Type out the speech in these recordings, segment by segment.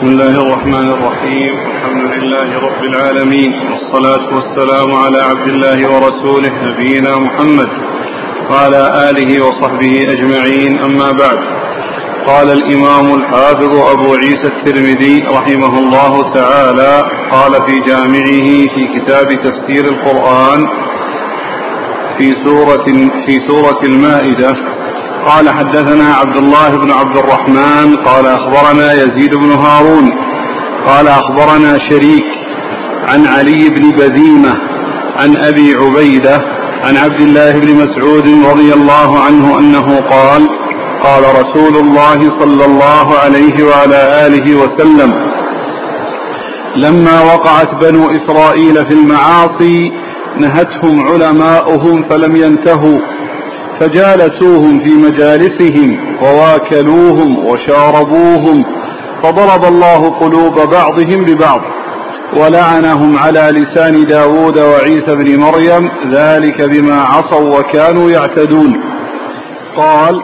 بسم الله الرحمن الرحيم. الحمد لله رب العالمين. والصلاة والسلام على عبد الله ورسوله نبينا محمد وعلى آله وصحبه أجمعين. أما بعد. قال الإمام الحافظ أبو عيسى الترمذي رحمه الله تعالى قال في جامعه في كتاب تفسير القرآن في سورة في سورة المائدة قال حدثنا عبد الله بن عبد الرحمن قال أخبرنا يزيد بن هارون قال أخبرنا شريك عن علي بن بذيمة عن أبي عبيدة عن عبد الله بن مسعود رضي الله عنه أنه قال قال رسول الله صلى الله عليه وعلى آله وسلم لما وقعت بنو إسرائيل في المعاصي نهتهم علماؤهم فلم ينتهوا فجالسوهم في مجالسهم وواكلوهم وشاربوهم فضرب الله قلوب بعضهم ببعض ولعنهم على لسان داود وعيسى بن مريم ذلك بما عصوا وكانوا يعتدون. قال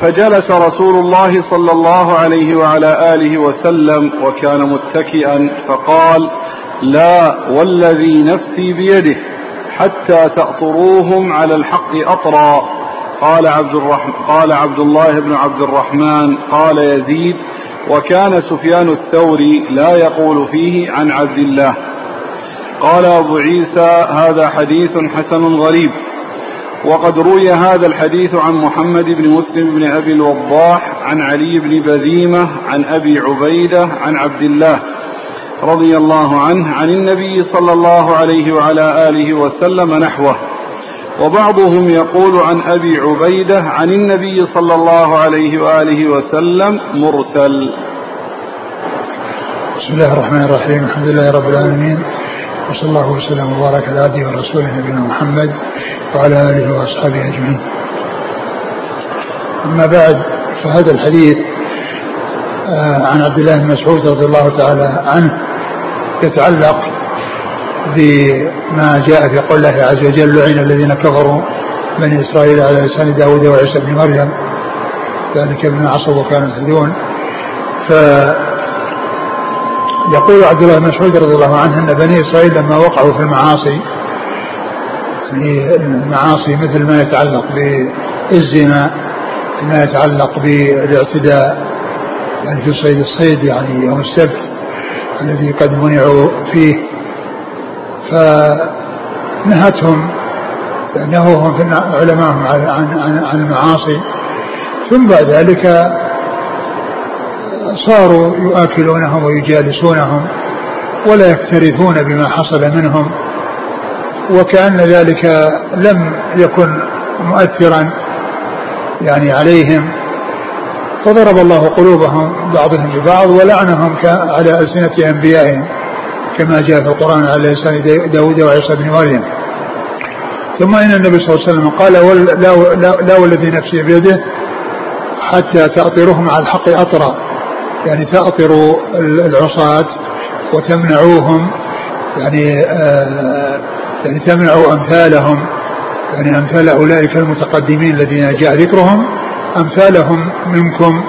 فجلس رسول الله صلى الله عليه وعلى آله وسلم وكان متكئا فقال لا والذي نفسي بيده حتى تأطروهم على الحق أطرا. قال عبد الرحمن قال عبد الله بن عبد الرحمن قال يزيد وكان سفيان الثوري لا يقول فيه عن عبد الله. قال أبو عيسى هذا حديث حسن غريب. وقد روي هذا الحديث عن محمد بن مسلم بن أبي الوضاح عن علي بن بذيمة عن أبي عبيدة عن عبد الله رضي الله عنه عن النبي صلى الله عليه وعلى آله وسلم نحوه. وبعضهم يقول عن أبي عبيدة عن النبي صلى الله عليه وآله وسلم مرسل. بسم الله الرحمن الرحيم. الحمد لله رب العالمين. وصلى الله وسلم وبارك على عبده ورسوله نبينا محمد وعلى آله وأصحابه أجمعين. أما بعد فهذا الحديث آه، عن عبد الله بن مسعود رضي الله تعالى عنه يتعلق بما جاء في قول الله عز وجل لعن الذين كفروا بني إسرائيل على لسان داود وعيسى بن مريم. ذلك بما عصوا وكانوا يهتدون ف يقول عبد الله بن مسعود رضي الله عنه إن بني إسرائيل لما وقعوا في المعاصي يعني المعاصي مثل ما يتعلق بالزنا ما يتعلق بالاعتداء يعني في صيد الصيد يعني يوم السبت الذي قد منعوا فيه فنهتهم نهوهم في علماءهم عن عن عن المعاصي. ثم بعد ذلك صاروا يؤكلونهم ويجالسونهم ولا يكترثون بما حصل منهم وكأن ذلك لم يكن مؤثرا يعني عليهم. فضرب الله قلوبهم بعضهم ببعض ولعنهم على ألسنة أنبيائهم. كما جاء في القرآن على لسان داود وعيسى بن مريم. ثم إن النبي صلى الله عليه وسلم قال لا والذي نفسي بيده حتى تأطرهم على الحق أطرا. يعني تأطروا العصاة وتمنعوهم يعني آه يعني تمنعوا أمثالهم. يعني أمثال أولئك المتقدمين الذين جاء ذكرهم. أمثالهم منكم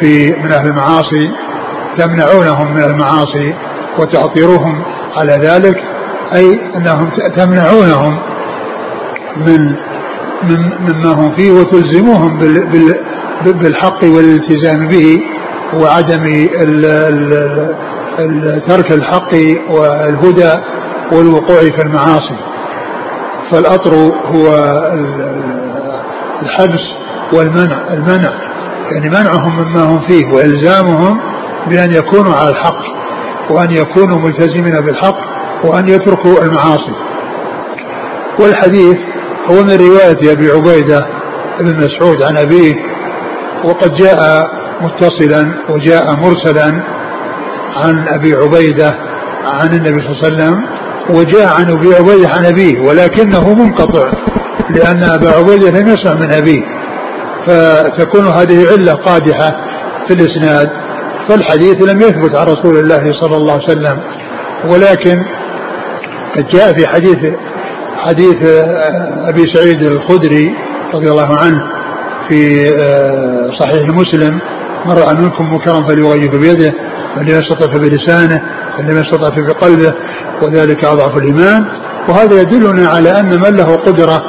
في من أهل المعاصي تمنعونهم من المعاصي. وتعطروهم على ذلك أي أنهم تمنعونهم من من مما هم فيه وتلزموهم بالحق والالتزام به وعدم ترك الحق والهدى والوقوع في المعاصي. فالأطر هو الحبس والمنع المنع يعني منعهم مما هم فيه وإلزامهم بأن يكونوا على الحق. وأن يكونوا ملتزمين بالحق وأن يتركوا المعاصي. والحديث هو من رواية أبي عبيدة بن مسعود عن أبيه وقد جاء متصلا وجاء مرسلا عن أبي عبيدة عن النبي صلى الله عليه وسلم وجاء عن أبي عبيدة عن أبيه ولكنه منقطع لأن أبا عبيدة لم يسمع من أبيه. فتكون هذه عله قادحة في الإسناد. فالحديث لم يثبت عن رسول الله صلى الله عليه وسلم ولكن قد جاء في حديث حديث أبي سعيد الخدري رضي الله عنه في صحيح مسلم من رأى منكم منكرا فليغير بيده من لم يستطع فبلسانه من لم يستطع فبقلبه وذلك أضعف الإيمان. وهذا يدلنا على أن من له قدرة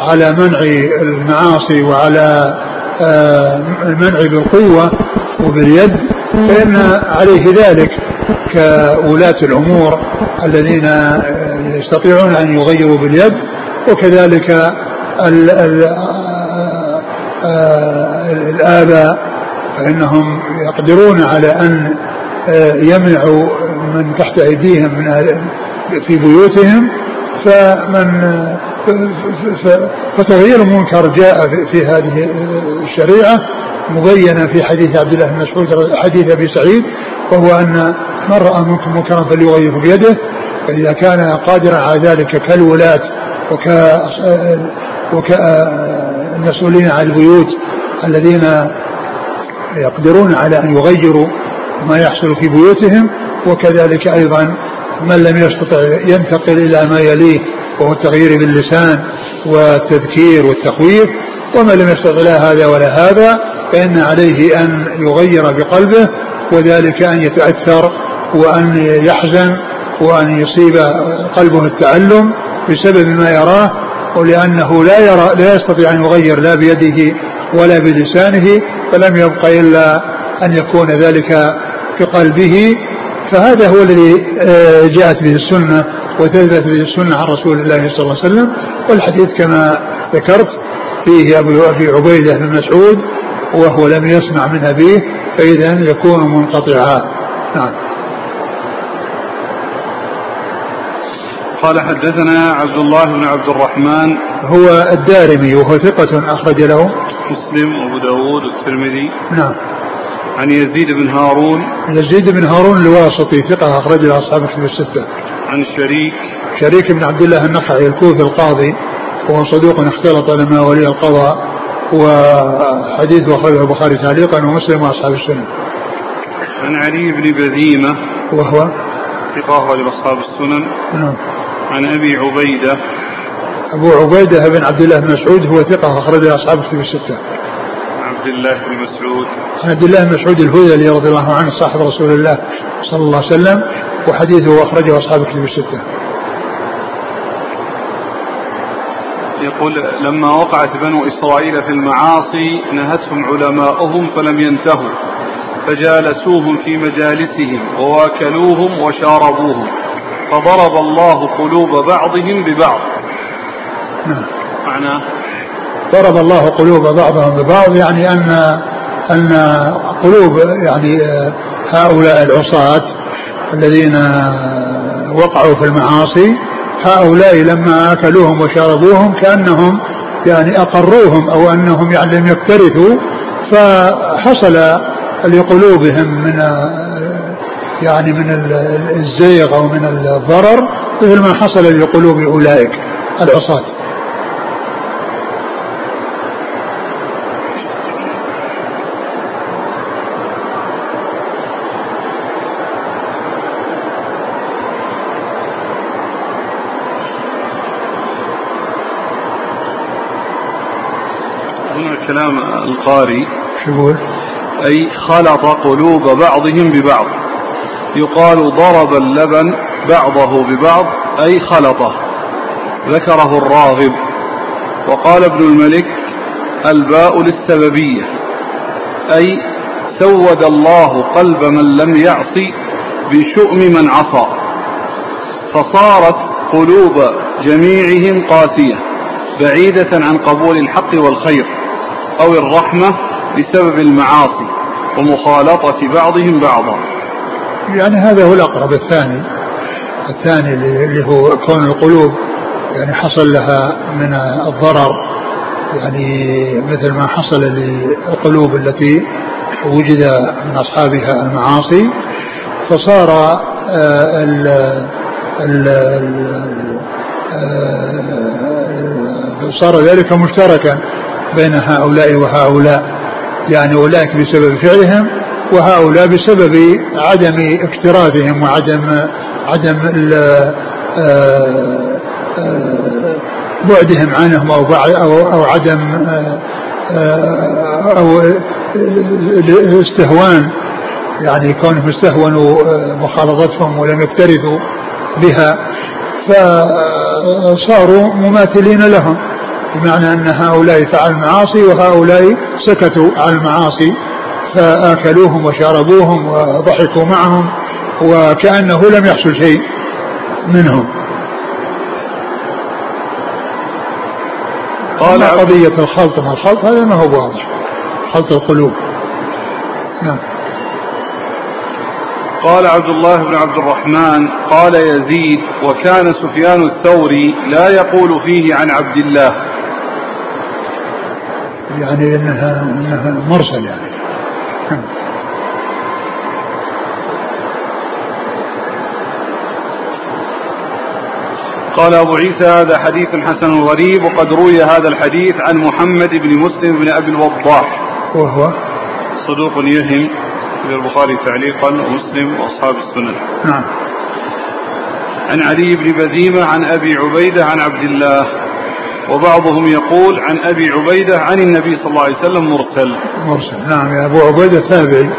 على منع المعاصي وعلى آه، المنع بالقوة وباليد فإن عليه ذلك كولاة الأمور الذين يستطيعون أن يغيروا باليد وكذلك ال ال الآباء فإنهم يقدرون على أن يمنعوا من تحت أيديهم من في بيوتهم فمن فتغيير المنكر جاء في هذه الشريعة مبينا في حديث عبد الله بن مسعود حديث أبي سعيد وهو أن من رأى منكم منكرا فليغيره بيده فإذا كان قادرا على ذلك كالولاة وك وكالمسؤولين عن البيوت الذين يقدرون على أن يغيروا ما يحصل في بيوتهم وكذلك أيضا من لم يستطع ينتقل إلى ما يليه وهو التغيير باللسان والتذكير والتخويف ومن لم يستطع لا هذا ولا هذا فإن عليه أن يغير بقلبه وذلك أن يتأثر وأن يحزن وأن يصيب قلبه التألم بسبب ما يراه ولأنه لا يرى لا يستطيع أن يغير لا بيده ولا بلسانه فلم يبق إلا أن يكون ذلك في قلبه. فهذا هو الذي آه، جاءت به السنة وثبت به السنة عن رسول الله صلى الله عليه وسلم والحديث كما ذكرت فيه أبو أبي عبيدة بن مسعود وهو لم يسمع من أبيه فإذا يكون منقطعا. نعم. قال حدثنا عبد الله بن عبد الرحمن. هو الدارمي وهو ثقة أخرج له. مسلم وأبو داود والترمذي. نعم. عن يزيد بن هارون. يزيد بن هارون الواسطي ثقة أخرج له أصحاب الكتب الستة. عن شريك. شريك بن عبد الله النخعي الكوفي القاضي وهو صدوق اختلط لما ولي القضاء. وحديث أخرجه البخاري تعليقا ومسلم وأصحاب السنن. عن علي بن بذيمة وهو ثقة أخرج أصحاب السنن. نعم. عن أبي عبيدة أبو عبيدة بن عبد الله بن مسعود هو ثقة أخرجه أصحاب الكتب الستة. عبد الله بن مسعود عبد الله بن مسعود الهذلي رضي الله عنه صاحب رسول الله صلى الله عليه وسلم وحديثه أخرجه أصحاب الكتب الستة. يقول لما وقعت بنو إسرائيل في المعاصي نهتهم علماؤهم فلم ينتهوا فجالسوهم في مجالسهم وواكلوهم وشاربوهم فضرب الله قلوب بعضهم ببعض. نعم. معناه ضرب الله قلوب بعضهم ببعض يعني أن أن قلوب يعني هؤلاء العصاة الذين وقعوا في المعاصي هؤلاء لما أكلوهم وشربوهم كأنهم يعني أقروهم أو أنهم يعني لم يكترثوا فحصل لقلوبهم من يعني من الزيغ أو من الضرر مثل ما حصل لقلوب أولئك. العصاة كلام القاري. شو؟ أي خلط قلوب بعضهم ببعض. يقال ضرب اللبن بعضه ببعض أي خلطه. ذكره الراغب. وقال ابن الملك الباء للسببية. أي سود الله قلب من لم يعص بشؤم من عصى. فصارت قلوب جميعهم قاسية بعيدة عن قبول الحق والخير. أو الرحمة بسبب المعاصي ومخالطة بعضهم بعضا. يعني هذا هو الأقرب الثاني. الثاني اللي هو كون القلوب يعني حصل لها من الضرر. يعني مثل ما حصل للقلوب التي وجد من أصحابها المعاصي فصار آه، ال ال آه، صار ذلك مشتركا. بين هؤلاء وهؤلاء. يعني أولئك بسبب فعلهم وهؤلاء بسبب عدم اكتراثهم وعدم عدم آه، آه، بعدهم عنهم أو أو, عدم آه، أو الاستهوان. يعني كونهم استهونوا مخالطتهم ولم يكترثوا بها فصاروا مماثلين لهم. بمعنى أن هؤلاء فعلوا المعاصي وهؤلاء سكتوا عن المعاصي فآكلوهم وشربوهم وضحكوا معهم وكأنه لم يحصل شيء منهم. قال قضية الخلط؟ ما الخلط؟ هذا ما هو واضح. خلط القلوب. نعم. قال عبد الله بن عبد الرحمن قال يزيد وكان سفيان الثوري لا يقول فيه عن عبد الله. يعني انها إنها مرسل يعني. قال أبو عيسى هذا حديث حسن غريب وقد روي هذا الحديث عن محمد بن مسلم بن أبي الوضاح. وهو؟ صدوق يهم في البخاري تعليقا ومسلم وأصحاب السنن نعم. عن علي بن بذيمة عن أبي عبيدة عن عبد الله. وبعضهم يقول عن أبي عبيدة عن النبي صلى الله عليه وسلم مرسل. مرسل. نعم يا أبو عبيدة تابعي.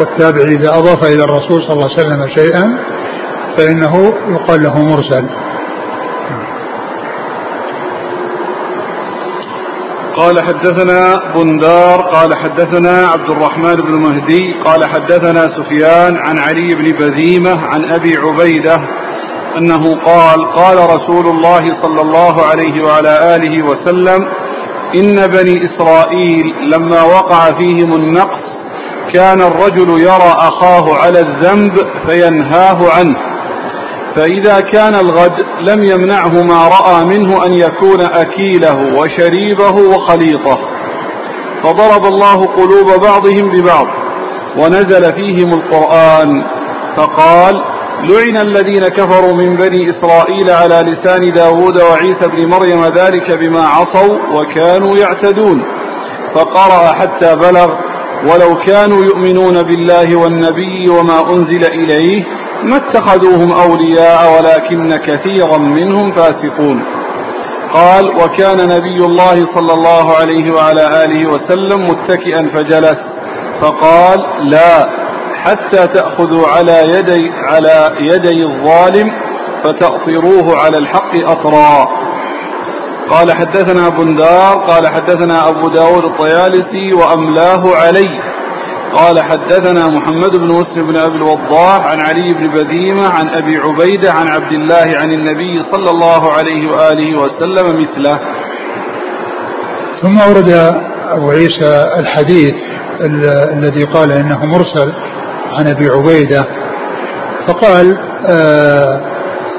والتابعي إذا أضاف إلى الرسول صلى الله عليه وسلم شيئا فإنه يقال له مرسل. قال حدثنا بندار قال حدثنا عبد الرحمن بن مهدي قال حدثنا سفيان عن علي بن بذيمة عن أبي عبيدة أنه قال قال رسول الله صلى الله عليه وعلى آله وسلم إن بني إسرائيل لما وقع فيهم النقص كان الرجل يرى أخاه على الذنب فينهاه عنه. فإذا كان الغد لم يمنعه ما رأى منه أن يكون أكيله وشريبه وخليطه. فضرب الله قلوب بعضهم ببعض ونزل فيهم القرآن فقال لعن الذين كفروا من بني إسرائيل على لسان داود وعيسى بن مريم ذلك بما عصوا وكانوا يعتدون. فقرأ حتى بلغ ولو كانوا يؤمنون بالله والنبي وما أنزل إليه ما اتخذوهم أولياء ولكن كثيرا منهم فاسقون. قال وكان نبي الله صلى الله عليه وعلى آله وسلم متكئا فجلس. فقال لا حتى تأخذوا على يدي على يدي الظالم فتأطروه على الحق أطرا. قال حدثنا بندار قال حدثنا أبو داود الطيالسي وأملاه علي. قال حدثنا محمد بن مسلم بن أبي الوضاح عن علي بن بذيمة عن أبي عبيدة عن عبد الله عن النبي صلى الله عليه وآله وسلم مثله. ثم ورد أبو عيسى الحديث الذي قال إنه مرسل عن أبي عبيدة فقال آآ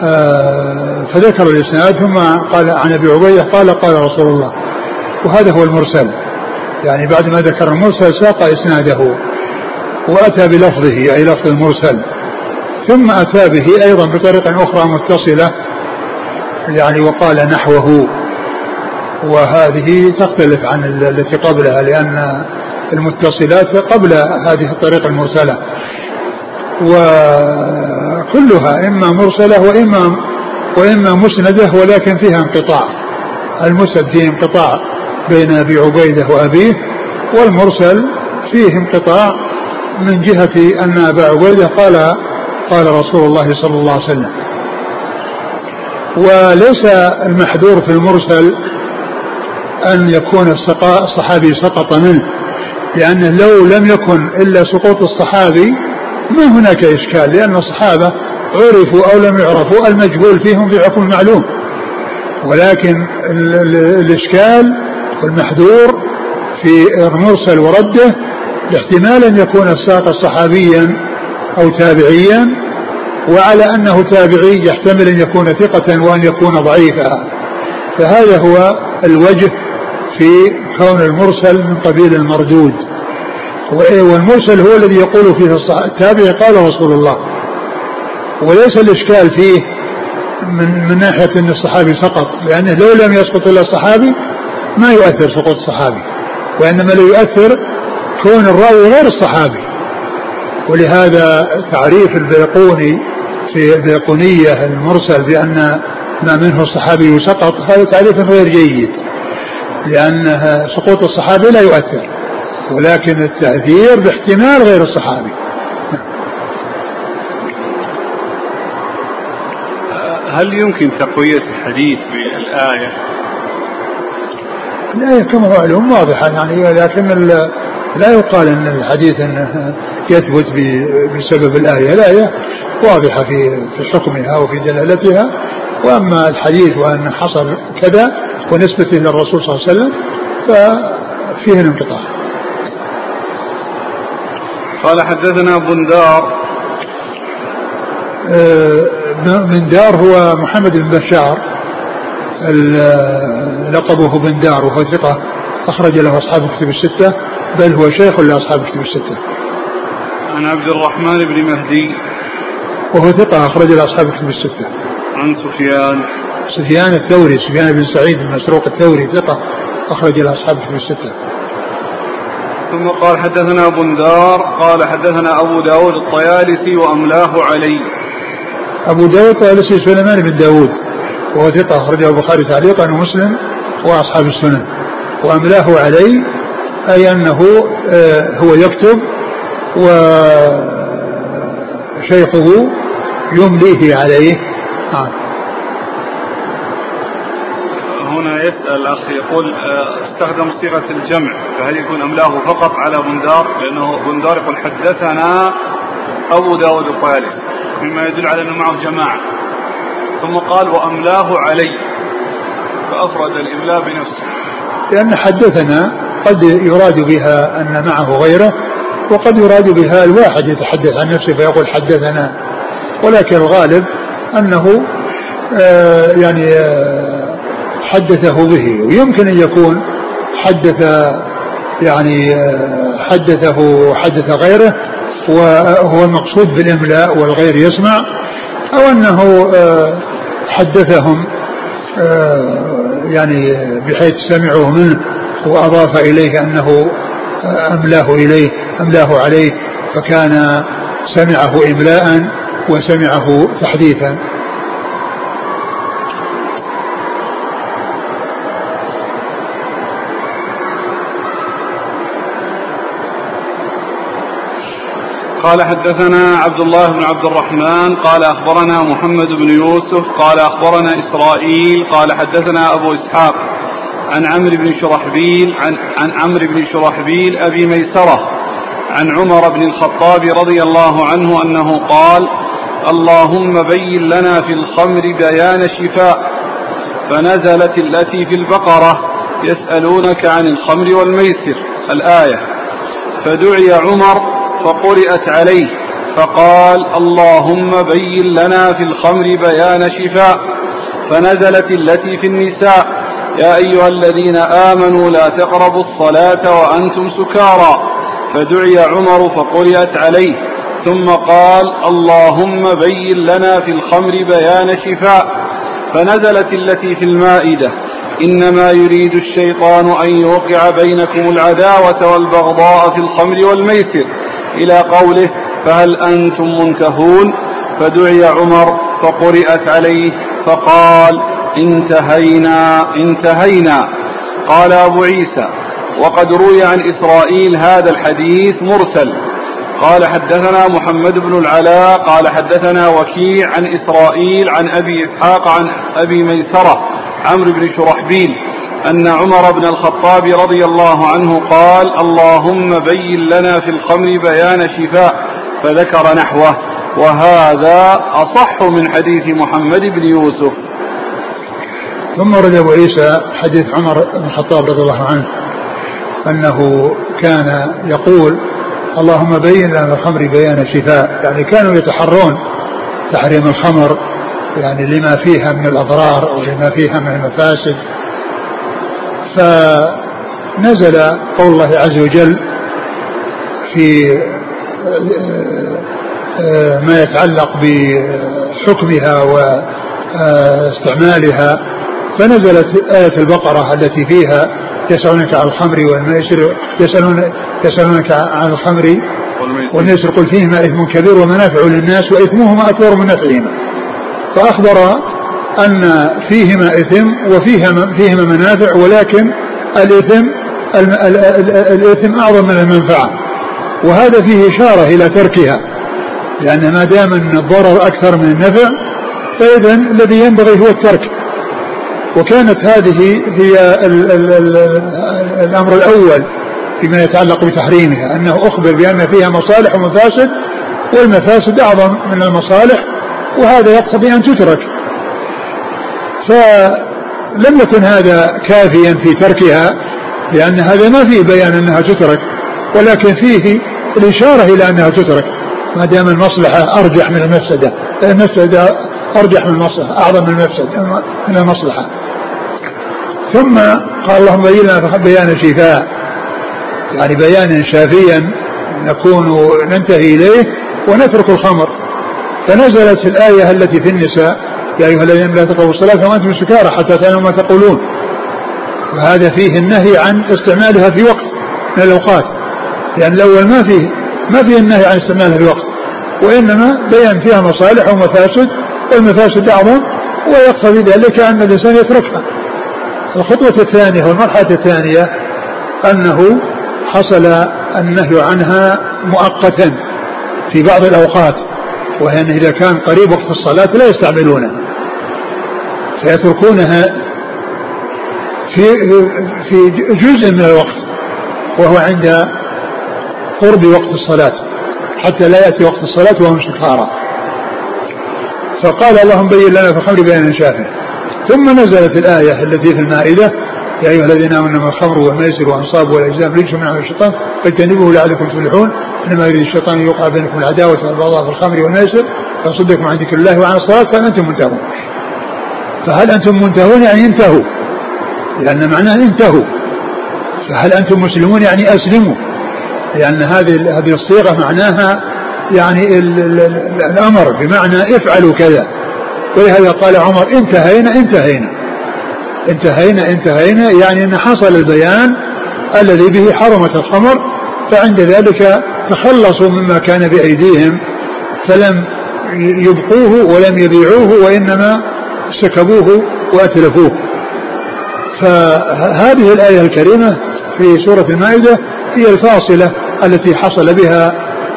آآ فذكر الإسناد ثم قال عن أبي عبيدة قال قال رسول الله. وهذا هو المرسل. يعني بعد ما ذكر المرسل ساق إسناده. وأتى بلفظه أي لفظ المرسل. ثم أتى به أيضا بطريقة أخرى متصلة. يعني وقال نحوه. وهذه تختلف عن التي قبلها لأن المتصلات قبل هذه الطريقة المرسلة. وكلها إما مرسلة وإما وإما مسندة ولكن فيها انقطاع. المسند فيه انقطاع بين أبي عبيدة وأبيه والمرسل فيه انقطاع من جهة أن أبا عبيدة قال قال رسول الله صلى الله عليه وسلم. وليس المحذور في المرسل أن يكون الصحابي سقط منه. لأنه لو لم يكن إلا سقوط الصحابي ما هناك إشكال لأن الصحابة عرفوا أو لم يعرفوا المجهول فيهم في حكم المعلوم. ولكن الإشكال والمحذور في المرسل ورده احتمال أن يكون الساق صحابيا أو تابعيا وعلى أنه تابعي يحتمل أن يكون ثقة وأن يكون ضعيفا. فهذا هو الوجه في كون المرسل من قبيل المردود. والمرسل هو الذي يقول فيه التابعي قال رسول الله. وليس الإشكال فيه من, من ناحية أن الصحابي سقط لأنه لو لم يسقط إلا الصحابي ما يؤثر سقوط الصحابي. وإنما لا يؤثر كون الراوي غير الصحابي. ولهذا تعريف البيقوني في البيقونية المرسل بأن ما منه الصحابي سقط هذا تعريف غير جيد. لأن سقوط الصحابي لا يؤثر ولكن التأثير باحتمال غير الصحابي هل يمكن تقوية الحديث بالآية؟ الآية كما معلوم واضحة يعني لكن لا يقال أن الحديث أنه يثبت بسبب الآية الآية واضحة في في حكمها وفي دلالتها وأما الحديث وأن حصل كذا ونسبته للرسول صلى الله عليه وسلم ففيه الانقطاع. قال حدثنا بندار. من دار هو محمد بن بشار لقبه بن دار وهو ثقة أخرج له أصحاب الكتب الستة بل هو شيخ لأصحاب الكتب الستة. عن عبد الرحمن بن مهدي. وهو ثقة أخرج له أصحاب الكتب الستة. عن سفيان. سفيان الثوري سفيان بن سعيد المسروق الثوري ثقة أخرج له أصحاب الكتب الستة. ثم قال حدثنا بندار قال حدثنا أبو داود الطيالسي وأملاه علي. أبو داود الطيالسي سليمان بن داود وهو ثقة أخرجه البخاري تعليقا ومسلم وأصحاب السنن وأملاه علي أي أنه آه، هو يكتب وشيخه يمليه عليه. آه. هنا يسأل الأخ يقول آه، استخدم صيغة الجمع فهل يكون أملاه فقط على بندار لأنه بندار يقول حدثنا أبو داود الطيالس مما يدل على أنه معه جماعة. ثم قال وأملاه علي فأفرد الإملاء بنفسه. لأن حدثنا قد يراد بها أن معه غيره وقد يراد بها الواحد يتحدث عن نفسه فيقول حدثنا. ولكن الغالب أنه آه يعني آه حدثه به ويمكن أن يكون حدث يعني حدثه وحدث غيره وهو المقصود بالإملاء والغير يسمع أو أنه آه، حدثهم آه، يعني بحيث سمعوا منه وأضاف إليه أنه آه، أملاه إليه أملاه عليه فكان سمعه إملاء وسمعه تحديثا. قال حدثنا عبد الله بن عبد الرحمن قال أخبرنا محمد بن يوسف قال أخبرنا إسرائيل قال حدثنا أبو إسحاق عن عمرو بن شرحبيل عن, عن عمرو بن شرحبيل أبي ميسرة عن عمر بن الخطاب رضي الله عنه أنه قال اللهم بين لنا في الخمر بيان شفاء فنزلت التي في البقرة يسألونك عن الخمر والميسر الآية. فدعي عمر فقرئت عليه فقال اللهم بين لنا في الخمر بيان شفاء فنزلت التي في النساء. يا أيها الذين آمنوا لا تقربوا الصلاة وأنتم سكارى. فدعي عمر فقرئت عليه ثم قال اللهم بين لنا في الخمر بيان شفاء فنزلت التي في المائدة. إنما يريد الشيطان أن يوقع بينكم العداوة والبغضاء في الخمر والميسر. إلى قوله فهل أنتم منتهون فدعي عمر فقرئت عليه فقال انتهينا انتهينا. قال أبو عيسى وقد روي عن إسرائيل هذا الحديث مرسل. قال حدثنا محمد بن العلاء قال حدثنا وكيع عن إسرائيل عن أبي إسحاق عن أبي ميسرة عمرو بن شرحبيل أن عمر بن الخطاب رضي الله عنه قال اللهم بين لنا في الخمر بيان شفاء فذكر نحوه. وهذا أصح من حديث محمد بن يوسف. ثم ورد أبو عيسى حديث عمر بن الخطاب رضي الله عنه أنه كان يقول اللهم بين لنا الخمر بيان شفاء. يعني كانوا يتحرون تحريم الخمر يعني لما فيها من الأضرار ولما فيها من المفاسد. فنزل قول الله عز وجل في ما يتعلق بحكمها واستعمالها فنزلت آية البقرة التي فيها يسألونك عن الخمر والميسر يسألون يسألونك عن الخمر والميسر قل فيهما إثم كبير ومنافع للناس وإثمهما أكبر من نفعهما. فأخبر أن فيهما إثم وفيهما فيهما منافع ولكن الإثم الإثم أعظم من المنفعة. وهذا فيه إشارة إلى تركها. لأن ما دام أن الضرر أكثر من النفع فإذا الذي ينبغي هو الترك. وكانت هذه هي ال ال ال الأمر الأول فيما يتعلق بتحريمها أنه أخبر بأن فيها مصالح ومفاسد والمفاسد أعظم من المصالح وهذا يقتضي أن تترك. فلم يكن هذا كافيا في تركها لأن هذا ما فيه بيان أنها تترك ولكن فيه الإشارة إلى أنها تترك. ما دام المصلحة أرجح من المفسدة المفسدة أرجح من المصلحة أعظم من المفسدة من المصلحة. ثم قال اللهم بين لنا بيانا شفاء يعني بيانا شافيا نكون ننتهي إليه ونترك الخمر. فنزلت الآية التي في النساء يا أيها الذين لا تقربوا الصلاة وأنتم سكارى حتى تعلموا ما تقولون. وهذا فيه النهي عن استعمالها في وقت من الأوقات. لأن الأول ما فيه ما فيه النهي عن استعمالها في وقت. وإنما بيان فيها مصالح ومفاسد والمفاسد أعظم ويقتضي ذلك أن الإنسان يتركها. الخطوة الثانية والمرحلة الثانية أنه حصل النهي عنها مؤقتا في بعض الأوقات وهي أنه إذا كان قريب وقت الصلاة لا يستعملونها فيتركونها في في جزء من الوقت وهو عند قرب وقت الصلاة حتى لا يأتي وقت الصلاة وهم سكارى. فقال اللهم بين لنا في الخمر بيانا شافع ثم نزلت الآية التي في المائدة يا أيها الذين آمنوا إنما الخمر والميسر والأنصاب والأجزام رجس من عمل الشيطان فاجتنبوه لعلكم تفلحون. إنما يريد الشيطان أن يوقع بينكم العداوة والبغضاء في الخمر والميسر فيصدكم عن ذكر الله وعن الصلاة فهل أنتم منتهون. فهل أنتم منتهون يعني انتهوا؟ لأن معناه انتهوا. فهل أنتم مسلمون يعني أسلموا؟ لأن هذه هذه الصيغة معناها يعني الأمر بمعنى افعلوا كذا. ولهذا قال عمر انتهينا انتهينا. انتهينا انتهينا يعني أن حصل البيان الذي به حرمت الخمر فعند ذلك تخلصوا مما كان بأيديهم فلم يبقوه ولم يبيعوه وإنما سكبوه وأتلفوه فهذه الآية الكريمة في سورة المائدة هي الفاصلة التي حصل بها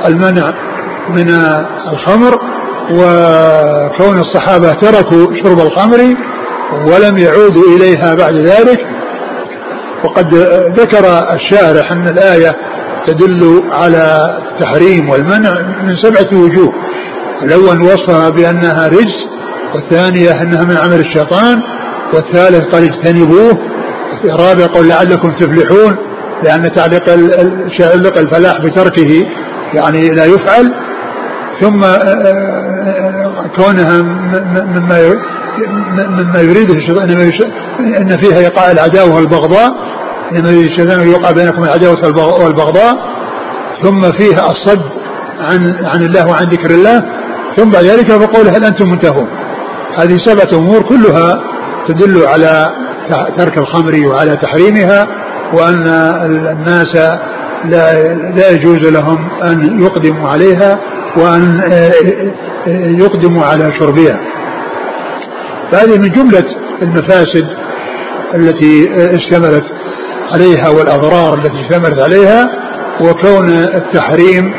المنع من الخمر وكون الصحابة تركوا شرب الخمر ولم يعودوا إليها بعد ذلك. وقد ذكر الشارح أن الآية تدل على التحريم والمنع من سبعة وجوه. الأول وصفها بأنها رجس والثانية أنها من عمل الشيطان والثالث قال اجتنبوه. الرابع قال لعلكم تفلحون لأن تعليق تعلق الفلاح بتركه يعني لا يفعل. ثم آه، آه، آه، كونها مما مما يريده الشيطان إن فيها إيقاع العداوة والبغضاء يريد الشيطان أن يوقع بينكم العداوة والبغضاء. ثم فيها الصد عن عن الله وعن ذكر الله. ثم بعد ذلك فقول هل أنتم منتهون؟ هذه سبعة أمور كلها تدل على ترك الخمر وعلى تحريمها وأن الناس لا لا يجوز لهم أن يقدموا عليها وأن آه، آه، يقدموا على شربها. فهذه من جملة المفاسد التي اشتملت عليها والأضرار التي اشتملت عليها وكون التحريم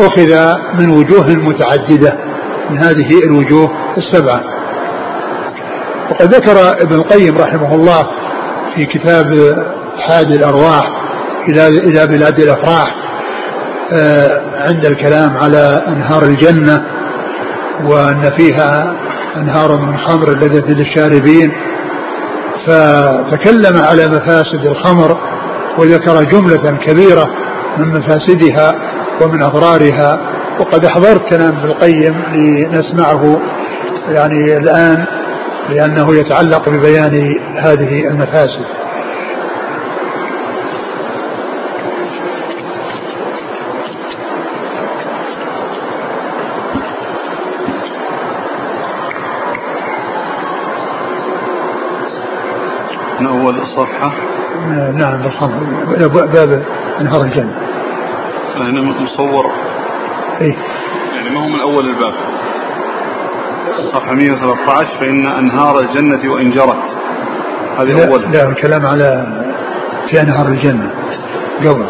أخذ من وجوه متعددة من هذه الوجوه السبعة. وقد ذكر ابن القيم رحمه الله في كتاب حاد الأرواح إلى إلى بلاد الأفراح آه، عند الكلام على أنهار الجنة وأن فيها أنهار من خمر لذة للشاربين. فتكلم على مفاسد الخمر وذكر جملة كبيرة من مفاسدها ومن أضرارها. وقد أحضرت كلام ابن القيم لنسمعه يعني الآن. لأنه يتعلق ببيان هذه المفاسد. أول الصفحة؟ نعم باب أنهار الجنة. هنا مصور. إيه. يعني ما هو من أول الباب؟ صفحة 113 فإن أنهار الجنة وإن جرت. هذه أول لا الكلام على في أنهار الجنة. قبل.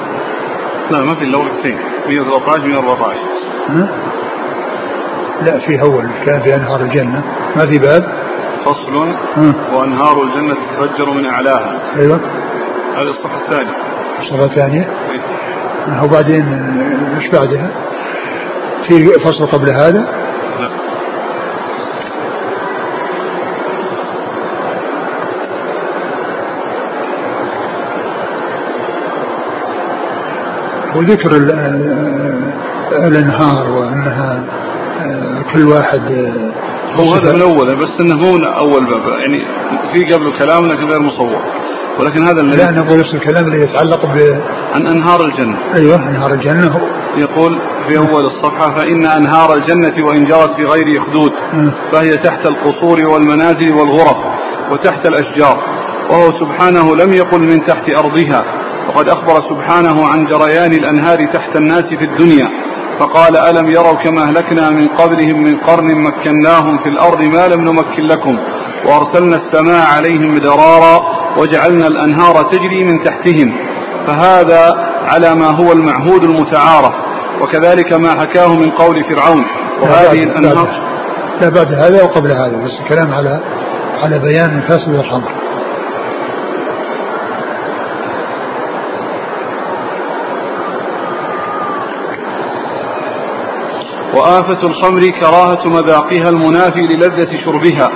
لا ما في إلا وقتين 113 114 ها؟ لا في أول. كان في أنهار الجنة. ما في باب؟ فصل. ها. وأنهار الجنة تتفجر من أعلاها. أيوه. هذه الصفحة الثانية. الصفحة الثانية؟ إيه. وبعدين إيش بعدها؟ في فصل قبل هذا لا. وذكر ال- الأنهار وأنها آه، كل واحد آه، هو هذا من أول بس أنه مو أول باب. يعني في قبله كلام لكن غير مصور. ولكن هذا لا الذي نقول نفس الكلام اللي يتعلق ب عن أنهار الجنة. أيوه أنهار الجنة. هو يقول في أول الصفحة فإن أنهار الجنة وإن جرت في غير إخدود مم. فهي تحت القصور والمنازل والغرف وتحت الأشجار. وهو سبحانه لم يقل من تحت أرضها. وقد أخبر سبحانه عن جريان الأنهار تحت الناس في الدنيا فقال ألم يروا كما أهلكنا من قبلهم من قرن مكناهم في الأرض ما لم نمكن لكم؟ وأرسلنا السماء عليهم مدرارا وجعلنا الأنهار تجري من تحتهم فهذا على ما هو المعهود المتعارف وكذلك ما حكاه من قول فرعون وهذه الأنهار لا بعد هذا وقبل هذا بس الكلام على على بيان فاسد الخمر وآفة الخمر كراهة مذاقها المنافي للذة شربها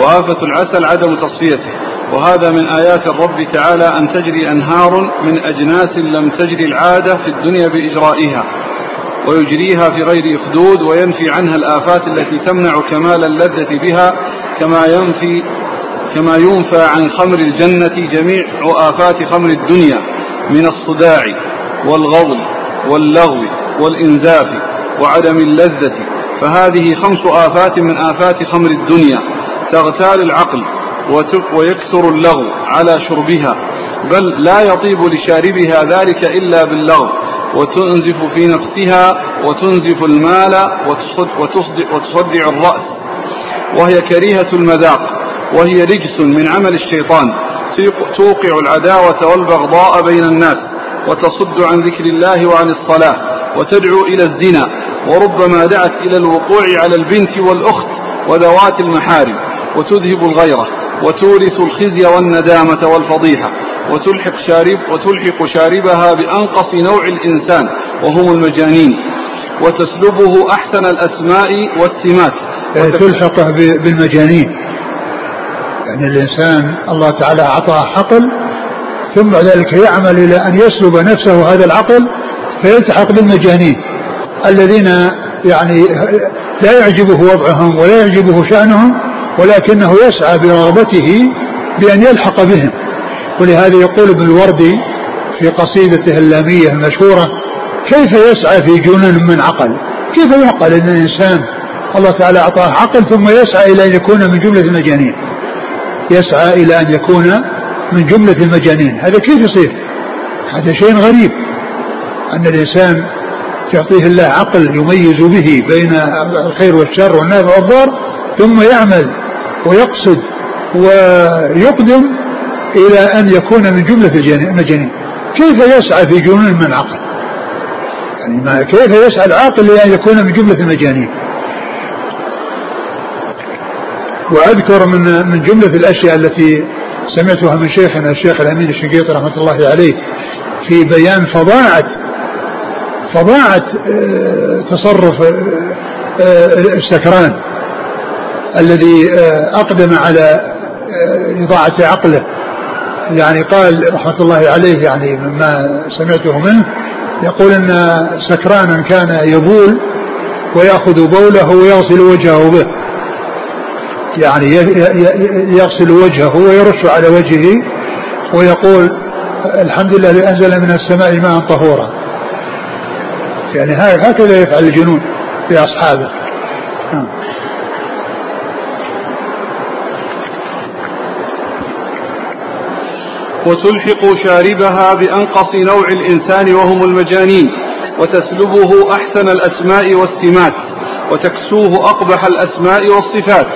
وآفة العسل عدم تصفيته. وهذا من آيات الرب تعالى أن تجري أنهار من أجناس لم تجري العادة في الدنيا بإجرائها ويجريها في غير إخدود وينفي عنها الآفات التي تمنع كمال اللذة بها كما ينفي كما ينفى عن خمر الجنة جميع آفات خمر الدنيا من الصداع والغول واللغو والإنزاف. وعدم اللذة فهذه خمس آفات من آفات خمر الدنيا. تغتال العقل ويكثر اللغو على شربها بل لا يطيب لشاربها ذلك إلا باللغو. وتنزف في نفسها وتنزف المال وتصد- وتصدع, وتصدع الرأس. وهي كريهة المذاق وهي رجس من عمل الشيطان. توقع العداوة والبغضاء بين الناس وتصد عن ذكر الله وعن الصلاة وتدعو إلى الزنا. وربما دعت إلى الوقوع على البنت والأخت وذوات المحارم وتذهب الغيرة وتورث الخزي والندامة والفضيحة وتلحق شارب وتلحق شاربها بأنقص نوع الإنسان وهم المجانين. وتسلبه أحسن الأسماء والسمات. وتك- تلحقه بالمجانين. يعني الإنسان الله تعالى أعطاه عقل ثم بعد ذلك يعمل إلى أن يسلب نفسه هذا العقل فيلتحق بالمجانين. الذين يعني لا يعجبه وضعهم ولا يعجبه شأنهم ولكنه يسعى برغبته بأن يلحق بهم. ولهذا يقول ابن الوردي في قصيدته اللامية المشهورة كيف يسعى في جنون من عقل؟ كيف يعقل أن الإنسان الله تعالى أعطاه عقل ثم يسعى إلى أن يكون من جملة المجانين؟ يسعى إلى أن يكون من جملة المجانين. هذا كيف يصير؟ هذا شيء غريب. أن الإنسان يعطيه الله عقل يميز به بين الخير والشر والنافع والضار ثم يعمل ويقصد ويقدم إلى أن يكون من جملة المجانين. كيف يسعى في جنون من عقل يعني ما كيف يسعى العاقل إلى أن يكون من جملة المجانين؟ وأذكر من من جملة الأشياء التي سمعتها من شيخنا الشيخ الأمين الشنقيطي رحمة الله عليه في بيان فظاعة فظاعة آه، تصرف آه، آه، السكران الذي أقدم على إضاعة عقله. يعني قال رحمة الله عليه يعني مما سمعته منه يقول أن سكرانا كان يبول ويأخذ بوله ويغسل وجهه به. يعني يغسل وجهه ويرش على وجهه ويقول الحمد لله الذي أنزل من السماء ماء طهورا. يعني هكذا يفعل الجنون في نعم. وتلحق شاربها بأنقص نوع الإنسان وهم المجانين وتسلبه أحسن الأسماء والسمات وتكسوه أقبح الأسماء والصفات.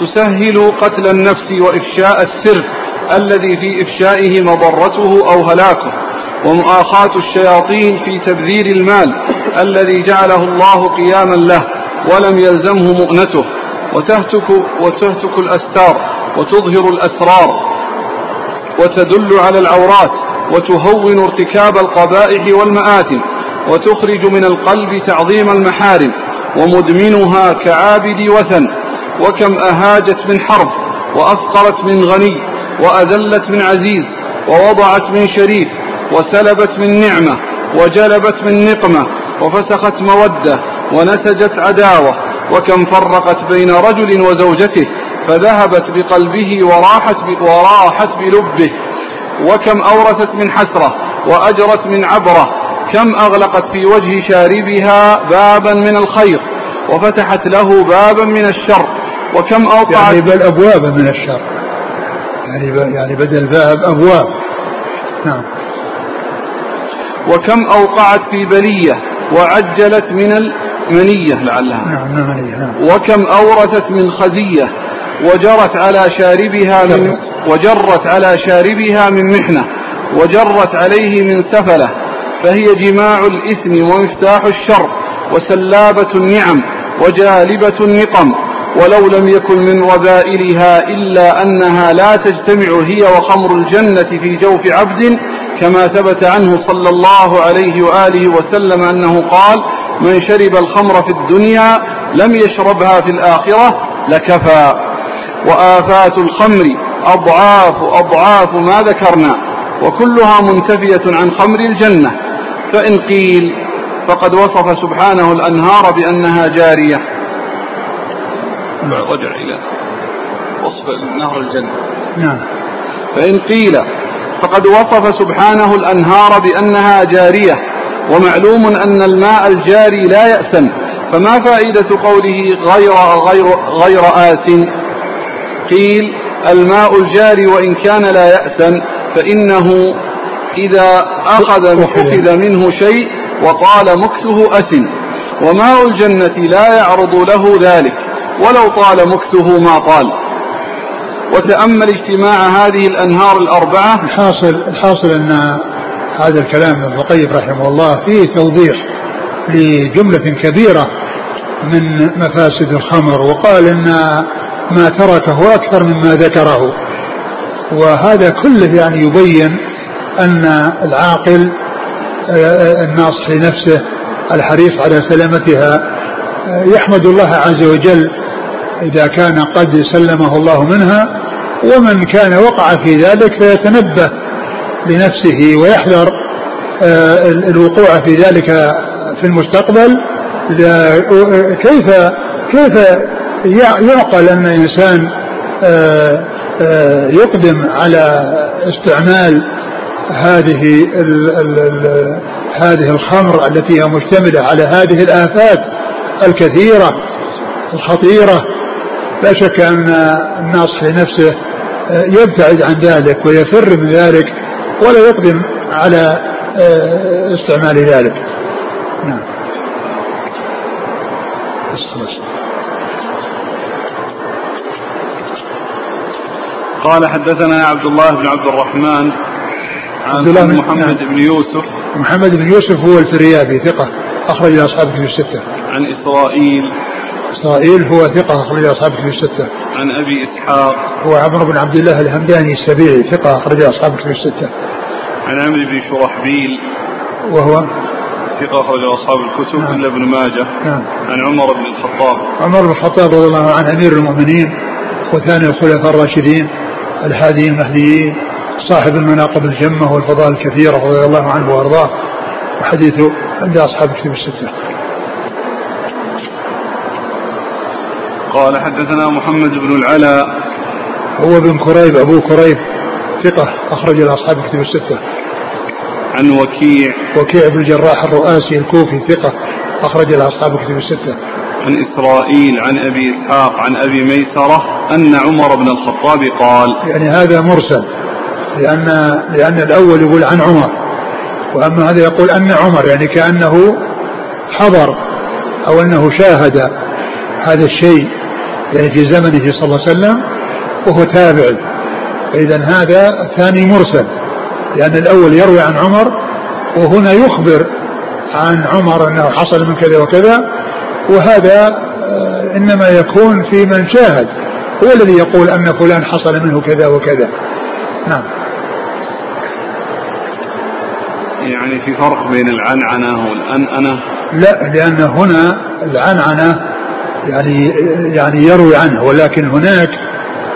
تسهل قتل النفس وإفشاء السر الذي في إفشائه مضرته أو هلاكه. ومؤاخاة الشياطين في تبذير المال الذي جعله الله قياما له ولم يلزمه مؤنته وتهتك, وتهتك الأستار وتظهر الأسرار وتدل على العورات وتهون ارتكاب القبائح والمآثم وتخرج من القلب تعظيم المحارم ومدمنها كعابد وثن وكم أهاجت من حرب وأفقرت من غني وأذلت من عزيز ووضعت من شريف وسلبت من نعمة وجلبت من نقمة وفسخت مودة ونسجت عداوة وكم فرقت بين رجل وزوجته فذهبت بقلبه وراحت وراحت بلبه. وكم أورثت من حسرة وأجرت من عبرة. كم أغلقت في وجه شاربها بابا من الخير وفتحت له بابا من الشر. وكم أوقعت يعني بل أبوابا من الشر. يعني يعني بدل باب أبواب. نعم. وكم أوقعت في بلية وعجلت من المنية لعلها. نعم المنية نعم. وكم أورثت من خزية وجرت على شاربها من وجرت على شاربها من محنة وجرت عليه من سفلة فهي جماع الإثم ومفتاح الشر وسلابة النعم وجالبة النقم ولو لم يكن من رذائلها إلا أنها لا تجتمع هي وخمر الجنة في جوف عبد كما ثبت عنه صلى الله عليه وآله وسلم أنه قال من شرب الخمر في الدنيا لم يشربها في الآخرة لكفى. وآفات الخمر أضعاف أضعاف ما ذكرنا وكلها منتفية عن خمر الجنة. فإن قيل فقد وصف سبحانه الأنهار بأنها جارية. رجع إلى وصف نهر الجنة. نعم. فإن قيل فقد وصف سبحانه الأنهار بأنها جارية ومعلوم أن الماء الجاري لا يأسن فما فائدة قوله غير غير غير آس قيل الماء الجاري وإن كان لا يأسن فإنه إذا أخذ أخذ. منه شيء وطال مكثه أسن وماء الجنة لا يعرض له ذلك ولو طال مكثه ما طال. وتأمل اجتماع هذه الأنهار الأربعة. الحاصل الحاصل أن هذا الكلام ابن القيم رحمه الله فيه توضيح لجملة كبيرة من مفاسد الخمر وقال أن ما تركه أكثر مما ذكره. وهذا كله يعني يبين أن العاقل آه، الناصح لنفسه الحريص على سلامتها آه، يحمد الله عز وجل إذا كان قد سلمه الله منها ومن كان وقع في ذلك فيتنبه لنفسه ويحذر آه، الوقوع في ذلك في المستقبل. كيف كيف يعقل أن إنسان آه، آه، يقدم على استعمال هذه هذه الخمر التي هي مشتملة على هذه الآفات الكثيرة الخطيرة؟ لا شك أن الناصح لنفسه آه، يبتعد عن ذلك ويفر من ذلك ولا يقدم على استعمال ذلك نعم قال حدثنا عبد الله بن عبد الرحمن عبد الله بن محمد نعم. بن يوسف محمد بن يوسف هو الفريابي ثقة أخرج أصحاب كتب الستة. عن إسرائيل إسرائيل هو ثقة أخرج أصحاب كتب الستة. عن أبي إسحاق هو عمرو بن عبد الله الهمداني السبيعي ثقة أخرج أصحاب كتب الستة. عن عمرو بن شرحبيل وهو ثقة أخرج أصحاب الكتب نعم. إلا ابن ماجه نعم. عن عمر بن الخطاب عمر بن الخطاب رضي الله عنه أمير المؤمنين وثاني الخلفاء الراشدين الهادي المهديين صاحب المناقب الجمة والفضائل الكثيرة رضي الله عنه وأرضاه وحديثه عند أصحاب الكتب الستة قال حدثنا محمد بن العلاء. هو بن كريب أبو كريب ثقة أخرج إلى أصحاب الكتب الستة. عن وكيع. وكيع بن الجراح الرؤاسي الكوفي ثقة أخرج إلى أصحاب الكتب الستة. عن إسرائيل عن أبي إسحاق عن أبي ميسرة أن عمر بن الخطاب قال يعني هذا مرسل لأن لأن الأول يقول عن عمر وأما هذا يقول أن عمر يعني كأنه حضر أو أنه شاهد هذا الشيء. يعني في زمنه صلى الله عليه وسلم وهو تابع. فإذا هذا ثاني مرسل لأن الأول يروي عن عمر وهنا يخبر عن عمر أنه حصل من كذا وكذا وهذا إنما يكون في من شاهد هو الذي يقول أن فلان حصل منه كذا وكذا. نعم. يعني في فرق بين العنعنة والأنأنة؟ لا لأن هنا العنعنة يعني يعني يروي عنه ولكن هناك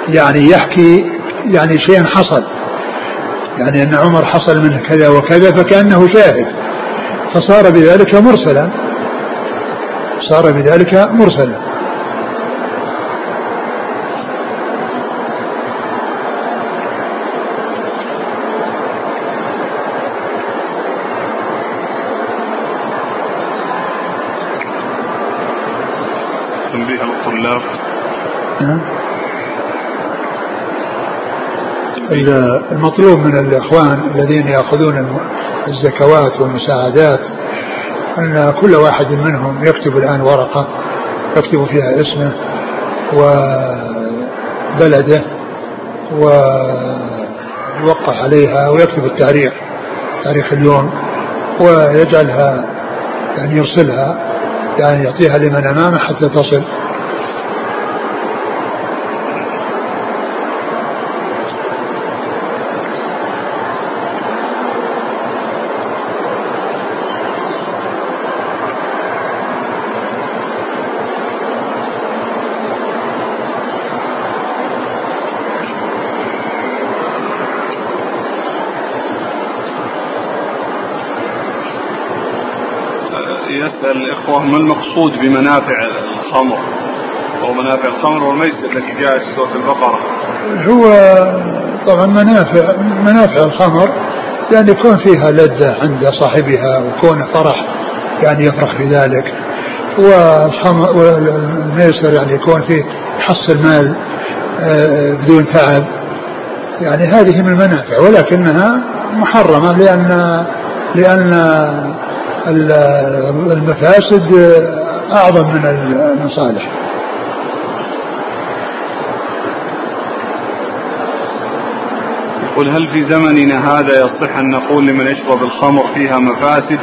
يعني يحكي يعني شيء حصل. يعني أن عمر حصل منه كذا وكذا فكأنه شاهد. فصار بذلك مرسلا. صار بذلك مرسلا. المطلوب من الإخوان الذين يأخذون الزكوات والمساعدات أن كل واحد منهم يكتب الآن ورقة يكتب فيها اسمه وبلده ويوقع عليها ويكتب التاريخ تاريخ اليوم ويجعلها يعني يرسلها يعني يعطيها لمن أمامه حتى تصل يسأل الإخوة ما المقصود بمنافع الخمر؟ أو منافع الخمر والميسر التي جاءت في سورة البقرة. هو طبعا منافع منافع الخمر يعني يكون فيها لذة عند صاحبها وكون فرح يعني يفرح بذلك. والخمر والميسر يعني يكون فيه حص المال آه، بدون تعب. يعني هذه من المنافع ولكنها محرمة لأن لأن المفاسد أعظم من المصالح. يقول هل في زمننا هذا يصح أن نقول لمن يشرب الخمر فيها مفاسد؟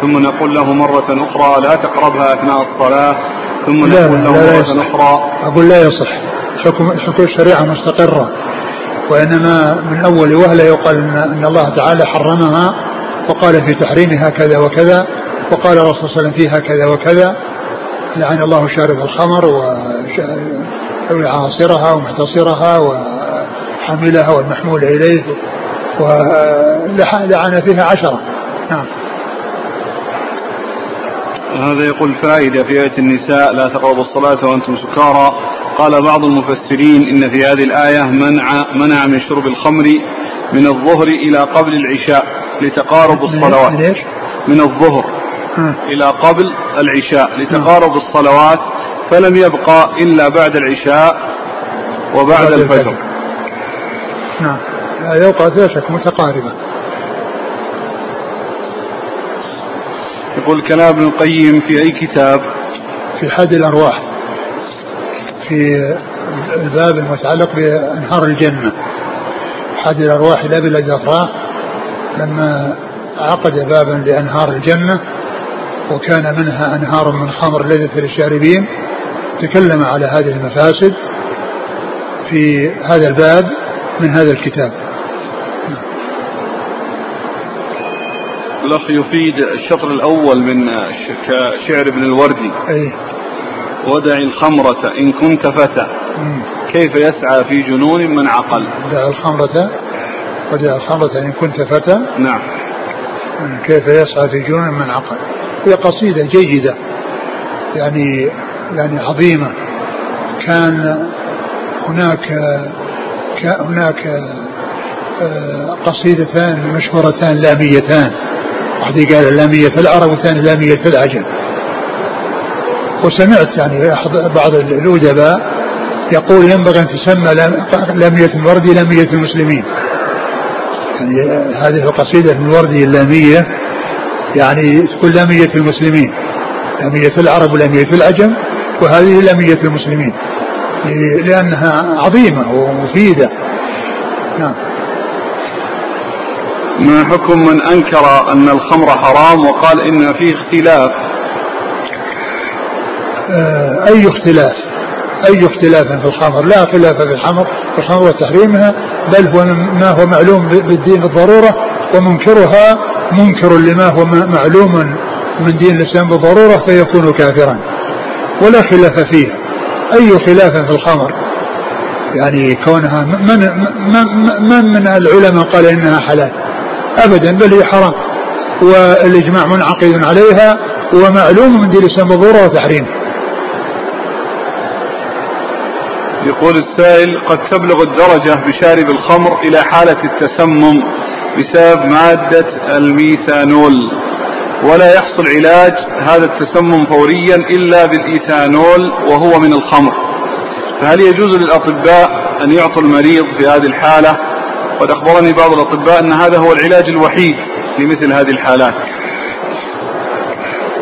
ثم نقول له مرة أخرى لا تقربها أثناء الصلاة. ثم لا نقول له لا مرة يصح. أخرى. أقول لا يصح. حكم حكم الشريعة مستقرة وإنما من أول وهلة يقال أن الله تعالى حرمها وقال في تحريمها كذا وكذا وقال الرسول صلى الله عليه وسلم فيها كذا وكذا. لعن الله شارب الخمر وعاصرها ومحتصرها وحاملها والمحمول إليه ولعن فيها عشرة. نعم. هذا يقول فائدة في آية النساء لا تقربوا الصلاة وأنتم سكارى. قال بعض المفسرين إن في هذه الآية منع منع من شرب الخمر من الظهر إلى قبل العشاء. لتقارب الصلوات. من إيش؟ من الظهر ها. إلى قبل العشاء. لتقارب الصلوات فلم يبقى إلا بعد العشاء وبعد بعد الفجر. الفجر. نعم. أوقات لا شك متقاربة يقول كلام ابن القيم في أي كتاب؟ في حد الأرواح. في الباب المتعلق بأنهار الجنة. حد الأرواح إلى بلاد الأفراح لما عقد بابا لأنهار الجنة وكان منها أنهار من خمر لذة للشاربين تكلم على هذه المفاسد في هذا الباب من هذا الكتاب. الأخ يفيد الشطر الأول من شعر ابن الوردي. أي. ودع الخمرة إن كنت فتى. كيف يسعى في جنون من عقل؟ دع الخمرة ودع الخمرة إن كنت فتى. نعم. كيف يسعى في جنون من عقل. هي قصيدة جيدة يعني يعني عظيمة. كان هناك كان هناك آه، قصيدتان مشهورتان لاميتان. واحدة قال لامية العرب والثانية لامية العجم. وسمعت يعني بعض الأدباء يقول ينبغي أن تسمى لام- لامية الوردي لامية المسلمين. يعني هذه القصيدة الوردي اللامية يعني تكون لامية المسلمين لامية العرب ولامية العجم وهذه لامية المسلمين لأنها عظيمة ومفيدة. نعم. ما حكم من أنكر أن الخمر حرام وقال إن فيه اختلاف؟ آه، أي اختلاف؟ أي اختلاف في الخمر؟ لا خلاف في الخمر في الخمر وتحريمها بل هو ما هو معلوم بالدين بالضرورة ومنكرها منكر لما هو معلوم من دين الإسلام بالضرورة فيكون كافرا. ولا خلاف فيها. أي خلاف في الخمر؟ يعني كونها من, من, من, من العلماء قال إنها حلال؟ أبدا بل هي حرام. والإجماع منعقد عليها ومعلوم من دين الإسلام بالضرورة وتحريمها. يقول السائل قد تبلغ الدرجة بشارب الخمر إلى حالة التسمم بسبب مادة الميثانول ولا يحصل علاج هذا التسمم فوريا إلا بالإيثانول وهو من الخمر. فهل يجوز للأطباء أن يعطوا المريض في هذه الحالة؟ قد أخبرني بعض الأطباء أن هذا هو العلاج الوحيد في مثل هذه الحالات.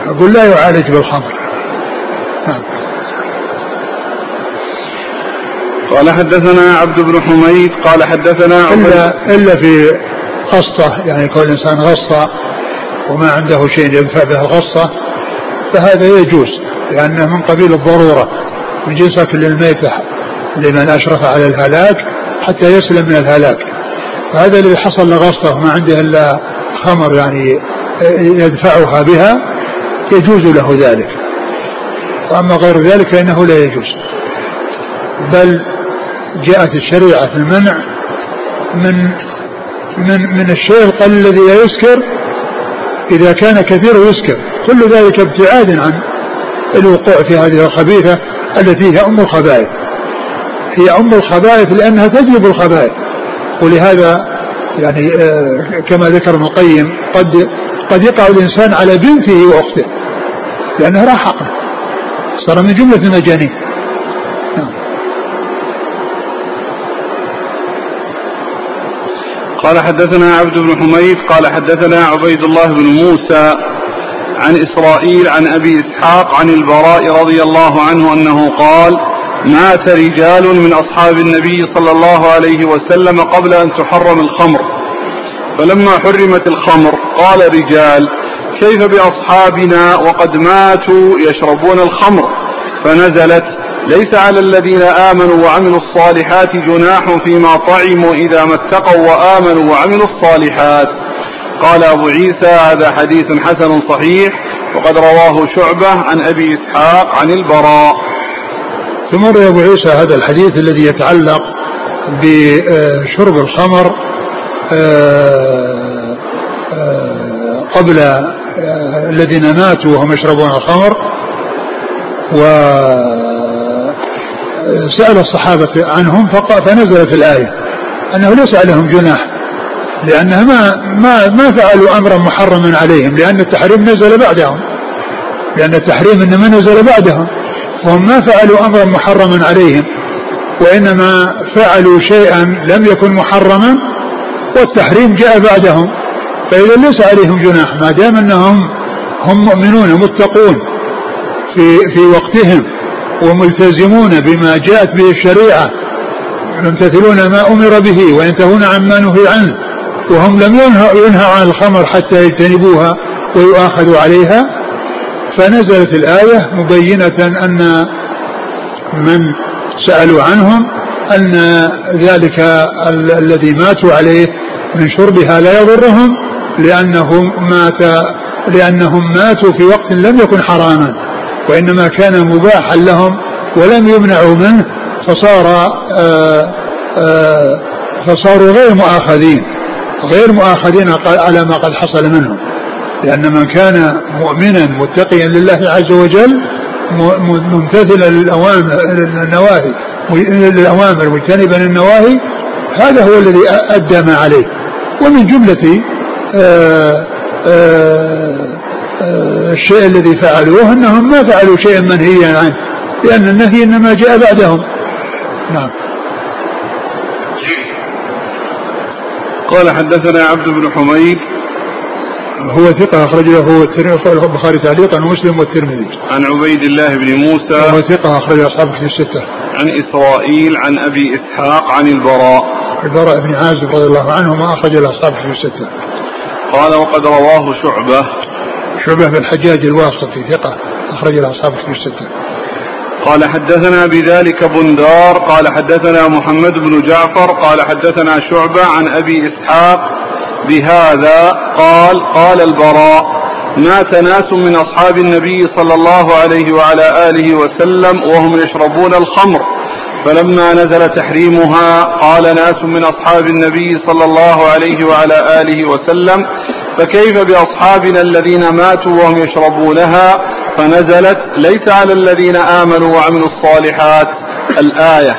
أقول لا يعالج بالخمر. نعم. قال حدثنا عبد بن حميد قال حدثنا إلا, إلا في غصة يعني كل إنسان غصة وما عنده شيء يدفع به الغصة فهذا يجوز لأنه من قبيل الضرورة من جنس أكل الميتة لمن أشرف على الهلاك حتى يسلم من الهلاك. فهذا الذي حصل لغصة وما عنده إلا خمر يعني يدفعها بها يجوز له ذلك. وأما غير ذلك فإنه لا يجوز. بل جاءت الشريعة في المنع من من من الشيء القليل الذي لا يسكر إذا كان كثير يسكر. كل ذلك ابتعاد عن الوقوع في هذه الخبيثة التي هي أم الخبائث. هي أم الخبائث لأنها تجلب الخبائث. ولهذا يعني آه كما ذكر ابن القيم قد قد يقع الإنسان على بنته وأخته لأنها راح صار من جملة المجانين قال حدثنا عبد بن حميد قال حدثنا عبيد الله بن موسى عن إسرائيل عن أبي إسحاق عن البراء رضي الله عنه أنه قال مات رجال من أصحاب النبي صلى الله عليه وسلم قبل أن تحرم الخمر. فلما حرمت الخمر قال رجال كيف بأصحابنا وقد ماتوا يشربون الخمر؟ فنزلت ليس على الذين آمنوا وعملوا الصالحات جناح فيما طعموا إذا ما اتقوا وآمنوا وعملوا الصالحات. قال أبو عيسى هذا حديث حسن صحيح وقد رواه شعبة عن أبي إسحاق عن البراء. ثم روى أبو عيسى هذا الحديث الذي يتعلق بشرب الخمر آه، آه، قبل آه، الذين ماتوا وهم يشربون الخمر و سأل الصحابة عنهم فنزلت الآية أنه ليس عليهم جناح لأنها ما ما ما فعلوا أمرا محرما عليهم لأن التحريم نزل بعدهم لأن التحريم إنما نزل بعدهم وهم ما فعلوا أمرا محرما عليهم وإنما فعلوا شيئا لم يكن محرما والتحريم جاء بعدهم فإذا ليس عليهم جناح ما دام أنهم هم مؤمنون متقون في في وقتهم وملتزمون بما جاءت به الشريعة يمتثلون ما أمر به وينتهون عما نهي عنه وهم لم ينهوا عن الخمر حتى يجتنبوها ويؤاخذوا عليها. فنزلت الآية مبينة أن من سألوا عنهم أن ذلك الذي ماتوا عليه من شربها لا يضرهم لأنهم مات لأنهم ماتوا في وقت لم يكن حراما. وإنما كان مباحا لهم ولم يمنعوا منه فصار آآ آه، آآ آه، فصاروا غير مؤاخذين. غير مؤاخذين على ما قد حصل منهم. لأن من كان مؤمنا متقيا لله عز وجل ممتثلا للأوامر النواهي للأوامر مجتنبا النواهي هذا هو الذي أدى ما عليه. ومن جملة آآ آآ الشيء الذي فعلوه انهم ما فعلوا شيئا منهيا عنه لأن النهي إنما جاء بعدهم نعم قال حدثنا عبد بن حميد هو ثقة أخرج له البخاري تعليقا ومسلم والترمذي. عن عبيد الله بن موسى هو ثقة أخرج أصحاب في الستة. عن إسرائيل عن أبي إسحاق عن البراء. البراء بن عازب رضي الله عنه ما أخرج له أصحاب في الستة. قال وقد رواه شعبة شعبة بن الحجاج الواسطي ثقة أخرج له أصحاب الكتب الستة. قال حدثنا بذلك بندار قال حدثنا محمد بن جعفر قال حدثنا شعبة عن أبي إسحاق بهذا قال قال البراء مات ناس من أصحاب النبي صلى الله عليه وعلى آله وسلم وهم يشربون الخمر فلما نزل تحريمها قال ناس من أصحاب النبي صلى الله عليه وعلى آله وسلم فكيف بأصحابنا الذين ماتوا وهم يشربونها فنزلت ليس على الذين آمنوا وعملوا الصالحات الآية.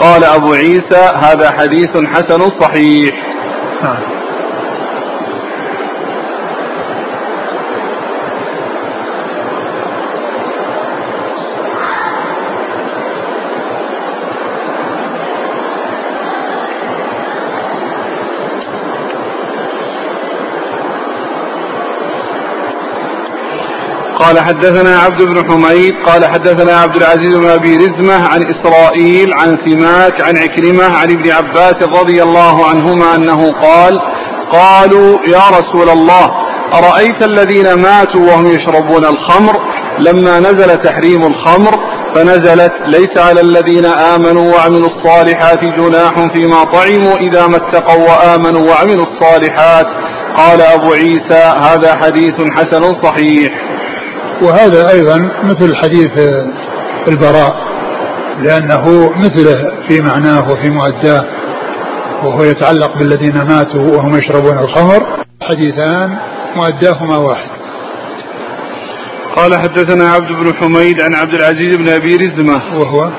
قال أبو عيسى هذا حديث حسن صحيح. قال حدثنا عبد بن حميد قال حدثنا عبد العزيز بن أبي رزمة عن إسرائيل عن سماك عن عكرمة عن ابن عباس رضي الله عنهما أنه قال قالوا يا رسول الله أرأيت الذين ماتوا وهم يشربون الخمر؟ لما نزل تحريم الخمر فنزلت ليس على الذين آمنوا وعملوا الصالحات جناح فيما طعموا إذا ما اتقوا وآمنوا وعملوا الصالحات. قال أبو عيسى هذا حديث حسن صحيح. وهذا أيضا مثل حديث البراء لأنه مثله في معناه وفي مؤداه وهو يتعلق بالذين ماتوا وهم يشربون الخمر. حديثان مؤداهما واحد. قال حدثنا عبد بن حميد عن عبد العزيز بن أبي رزمة. وهو؟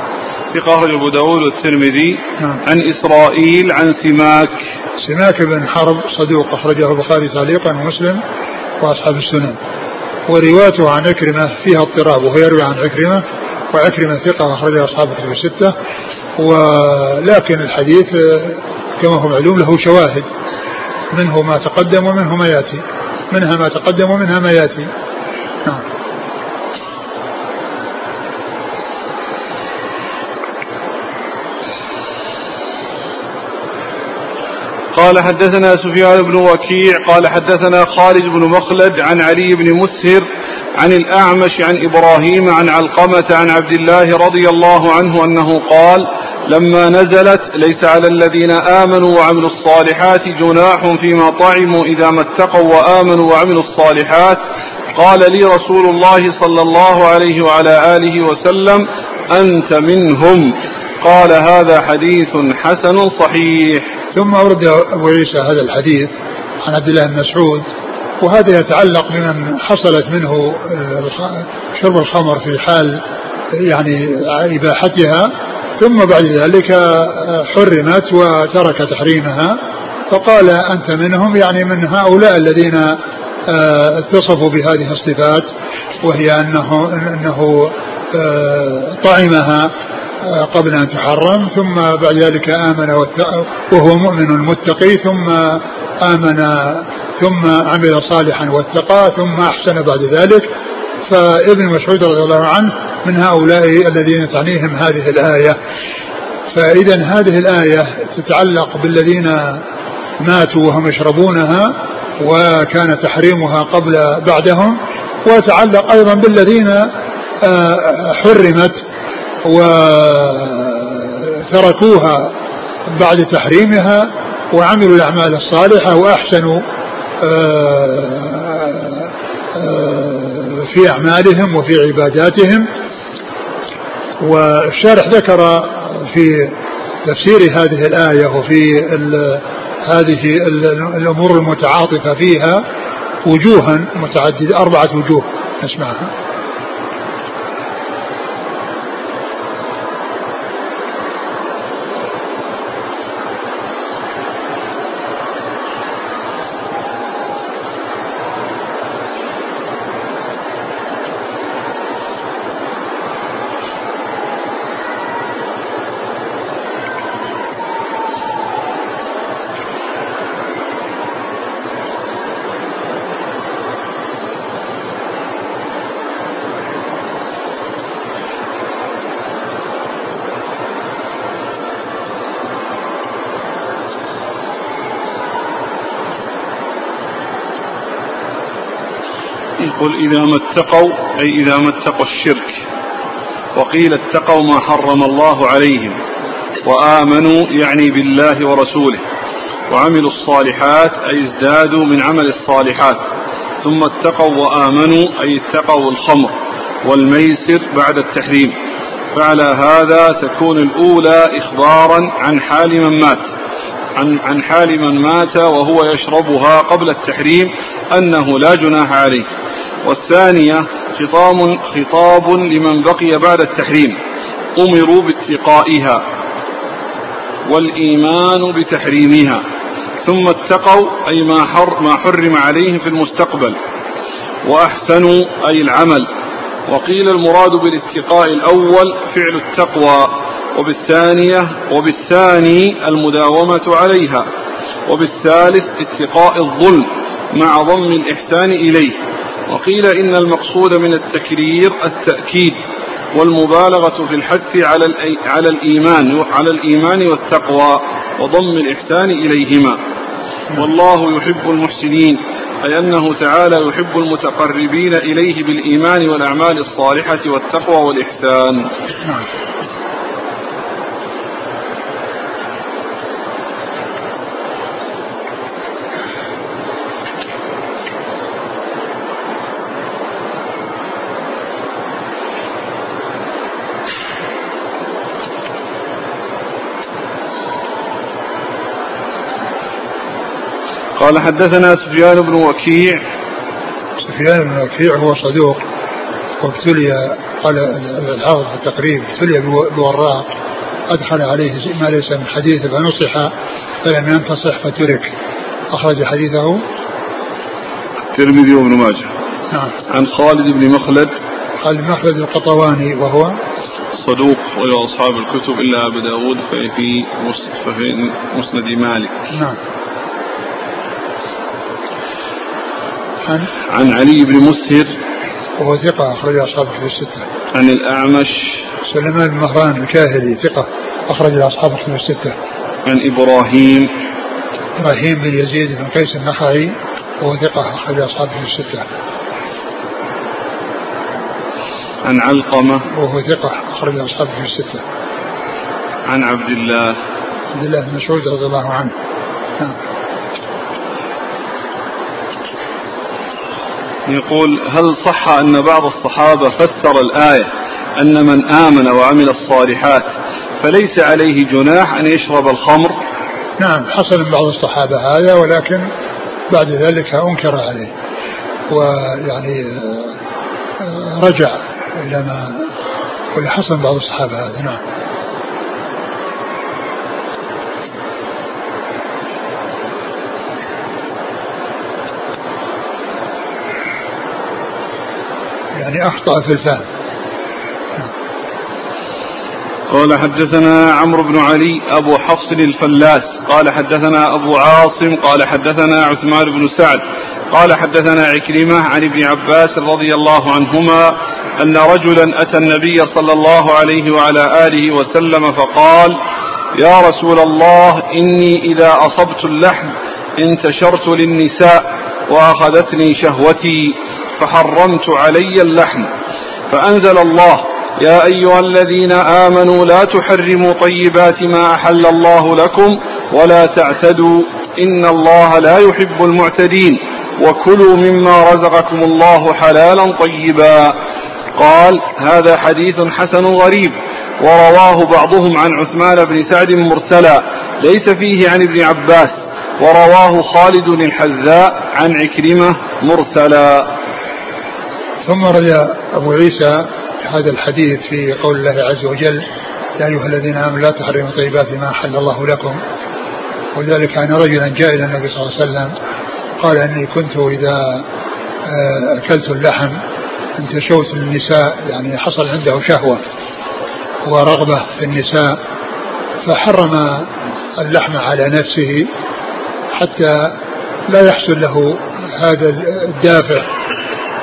ثقة أخرج أبو داود والترمذي. نعم. عن إسرائيل عن سماك. سماك بن حرب صدوق أخرجه البخاري تعليقا ومسلم وأصحاب السنن. وروايته عن عكرمة فيها اضطراب وهو يروي عن عكرمة وعكرمة ثقة أخرجها أصحاب الكتب الستة. ولكن الحديث كما هو معلوم له شواهد منه ما تقدم ومنه ما يأتي. منها ما تقدم ومنها ما يأتي. نعم. قال حدثنا سفيان بن وكيع قال حدثنا خالد بن مخلد عن علي بن مسهر عن الأعمش عن إبراهيم عن علقمة عن عبد الله رضي الله عنه أنه قال لما نزلت ليس على الذين آمنوا وعملوا الصالحات جناح فيما طعموا إذا ما اتقوا وآمنوا وعملوا الصالحات. قال لي رسول الله صلى الله عليه وعلى آله وسلم أنت منهم. قال هذا حديث حسن صحيح. ثم أورد أبو عيسى هذا الحديث عن عبد الله بن مسعود وهذا يتعلق بمن حصلت منه آه، شرب الخمر في حال يعني إباحتها ثم بعد ذلك آه، حرمت وترك تحريمها فقال أنت منهم يعني من هؤلاء الذين آه، اتصفوا بهذه الصفات وهي أنه, أنه طعمها قبل أن تحرم ثم بعد ذلك آمن وهو مؤمن متقي ثم آمن ثم عمل صالحا واتقى ثم أحسن بعد ذلك. فابن مسعود رضي الله عنه من هؤلاء الذين تعنيهم هذه الآية. فإذا هذه الآية تتعلق بالذين ماتوا وهم يشربونها وكان تحريمها قبل بعدهم وتعلق أيضا بالذين آه، حرمت. وتركوها بعد تحريمها وعملوا الأعمال الصالحة وأحسنوا آه، آه، في أعمالهم وفي عباداتهم. والشارح ذكر في تفسير هذه الآية وفي هذه الأمور المتعاطفة فيها وجوها متعددة أربعة وجوه نسمعها. يقول إذا ما اتقوا أي إذا ما اتقوا الشرك. وقيل اتقوا ما حرم الله عليهم. وآمنوا يعني بالله ورسوله. وعملوا الصالحات أي ازدادوا من عمل الصالحات. ثم اتقوا وآمنوا أي اتقوا الخمر والميسر بعد التحريم. فعلى هذا تكون الأولى إخبارا عن حال من مات. عن عن حال من مات وهو يشربها قبل التحريم أنه لا جناح عليه. والثانية خطاب خطاب لمن بقي بعد التحريم. أمروا باتقائها والإيمان بتحريمها. ثم اتقوا أي ما, حر ما حرم عليهم في المستقبل. وأحسنوا أي العمل. وقيل المراد بالاتقاء الأول فعل التقوى. وبالثانية وبالثاني المداومة عليها. وبالثالث اتقاء الظلم مع ضم الإحسان إليه. وقيل إن المقصود من التكرير التأكيد والمبالغة في الحث على على الإيمان على الإيمان والتقوى وضم الإحسان إليهما. والله يحب المحسنين أي أنه تعالى يحب المتقربين إليه بالإيمان والأعمال الصالحة والتقوى والإحسان. قال حدثنا سفيان بن وكيع. سفيان بن وكيع هو صدوق وابتلي قال الحافظ في التقريب ابتلي بوراق أدخل عليه ما ليس من حديث فنصح فلم ينتصح فترك. أخرج حديثه. الترمذي وابن ماجه. نعم. عن خالد بن مخلد. خالد بن مخلد القطواني وهو؟ صدوق وله أصحاب الكتب إلا أبو داود ففي مسند مالك. نعم. عن عن علي بن مسهر. وهو ثقة أخرج أصحاب الكتب الستة عن الأعمش. سليمان بن مهران الكاهلي ثقة أخرج أصحاب الكتب الستة عن إبراهيم. إبراهيم بن يزيد بن قيس النخعي وهو ثقة أخرج أصحاب الكتب الستة عن علقمة. وهو ثقة أخرج أصحاب الكتب الستة عن عبد الله. عبد الله بن مسعود رضي الله عنه. نعم. يقول هل صح أن بعض الصحابة فسر الآية أن من آمن وعمل الصالحات فليس عليه جناح أن يشرب الخمر؟ نعم حصل بعض الصحابة هذا ولكن بعد ذلك أنكر عليه ويعني آه، رجع إلى ما حصل بعض الصحابة هذا نعم. يعني أخطأ في الفهم. قال حدثنا عمرو بن علي أبو حفص الفلاس قال حدثنا أبو عاصم قال حدثنا عثمان بن سعد قال حدثنا عكرمة عن ابن عباس رضي الله عنهما أن رجلا أتى النبي صلى الله عليه وعلى آله وسلم فقال يا رسول الله إني إذا أصبت اللحم انتشرت للنساء وأخذتني شهوتي. فحرمت علي اللحم فأنزل الله يا أيها الذين آمنوا لا تحرموا طيبات ما أحل الله لكم ولا تعتدوا إن الله لا يحب المعتدين وكلوا مما رزقكم الله حلالا طيبا. قال هذا حديث حسن غريب ورواه بعضهم عن عثمان بن سعد مرسلا ليس فيه عن ابن عباس ورواه خالد الحذاء عن عكرمة مرسلا. ثم رد أبو عيسى هذا الحديث في قول الله عز وجل يا أيها الذين آمنوا لا تحرموا طيبات ما أحل الله لكم. وذلك أن رجلا جاء إلى النبي صلى الله عليه وسلم قال إني كنت إذا آه، أكلت اللحم انتشوت للنساء يعني حصل عنده شهوة ورغبة في النساء فحرم اللحم على نفسه حتى لا يحصل له هذا الدافع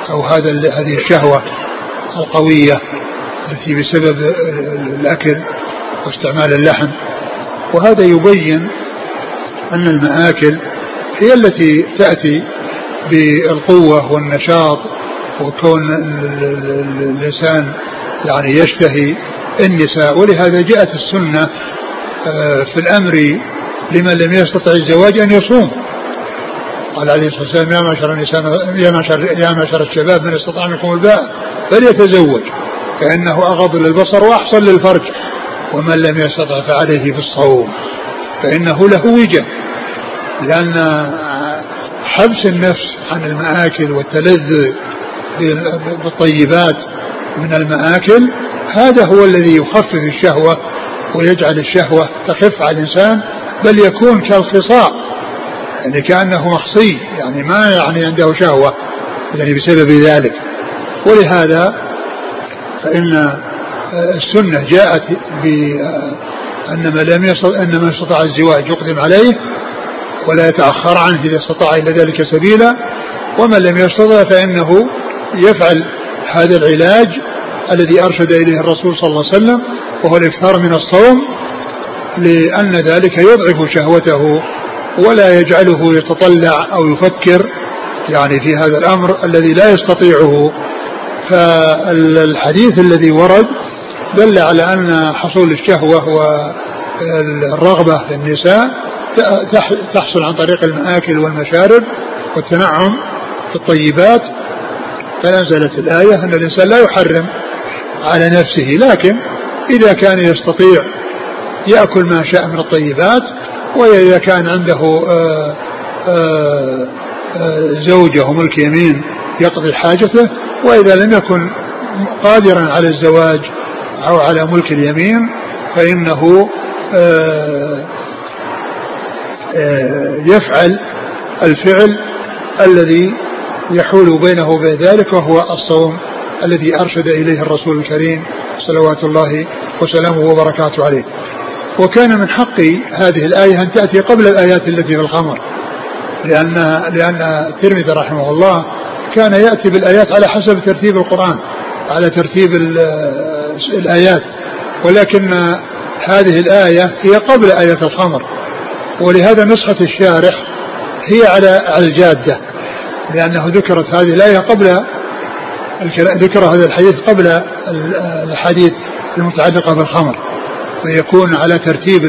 أو هذا هذه الشهوة القوية التي بسبب الأكل واستعمال اللحم. وهذا يبين أن المآكل هي التي تأتي بالقوة والنشاط وكون الإنسان يعني يشتهي النساء. ولهذا جاءت السنة آه، في الأمر لمن لم يستطع الزواج أن يصوم. قال عليه الصلاة والسلام يا معشر النساء يا معشر يا معشر الشباب من استطاع منكم الباء فليتزوج فإنه أغض للبصر وأحصن للفرج ومن لم يستطع فعليه بالصوم فإنه له وجه. لأن حبس النفس عن المآكل والتلذذ بالطيبات من المآكل هذا هو الذي يخفف الشهوة ويجعل الشهوة تخف على الإنسان بل يكون كالخصاء. يعني كأنه مخصي يعني ما يعني عنده شهوة يعني بسبب ذلك. ولهذا فإن السنة جاءت بأن من لم يستطع أن من استطاع الزواج يقدم عليه ولا يتأخر عنه إذا استطاع إلى ذلك سبيلا ومن لم يستطع فإنه يفعل هذا العلاج الذي أرشد إليه الرسول صلى الله عليه وسلم وهو الإكثار من الصوم لأن ذلك يضعف شهوته. ولا يجعله يتطلع أو يفكر يعني في هذا الأمر الذي لا يستطيعه. فالحديث الذي ورد دل على أن حصول الشهوة والرغبة في النساء تحصل عن طريق المآكل والمشارب والتنعم في الطيبات. فنزلت الآية أن الإنسان لا يحرم على نفسه لكن إذا كان يستطيع يأكل ما شاء من الطيبات وإذا كان عنده آه، آه، آه، زوجة وملك يمين يقضي حاجته وإذا لم يكن قادرا على الزواج أو على ملك اليمين فإنه يفعل الفعل الذي يحول بينه وبين ذلك وهو الصوم الذي أرشد إليه الرسول الكريم صلوات الله وسلامه وبركاته عليه. وكان من حق هذه الآية أن تأتي قبل الآيات التي في الخمر لأن لأن الترمذي رحمه الله كان يأتي بالآيات على حسب ترتيب القرآن على ترتيب الآيات. ولكن هذه الآية هي قبل آية الخمر ولهذا نسخة الشارح هي على الجادة لأنه ذكرت هذه الآية قبل ذكر هذا الحديث قبل الحديث المتعلقة بالخمر فيكون على ترتيب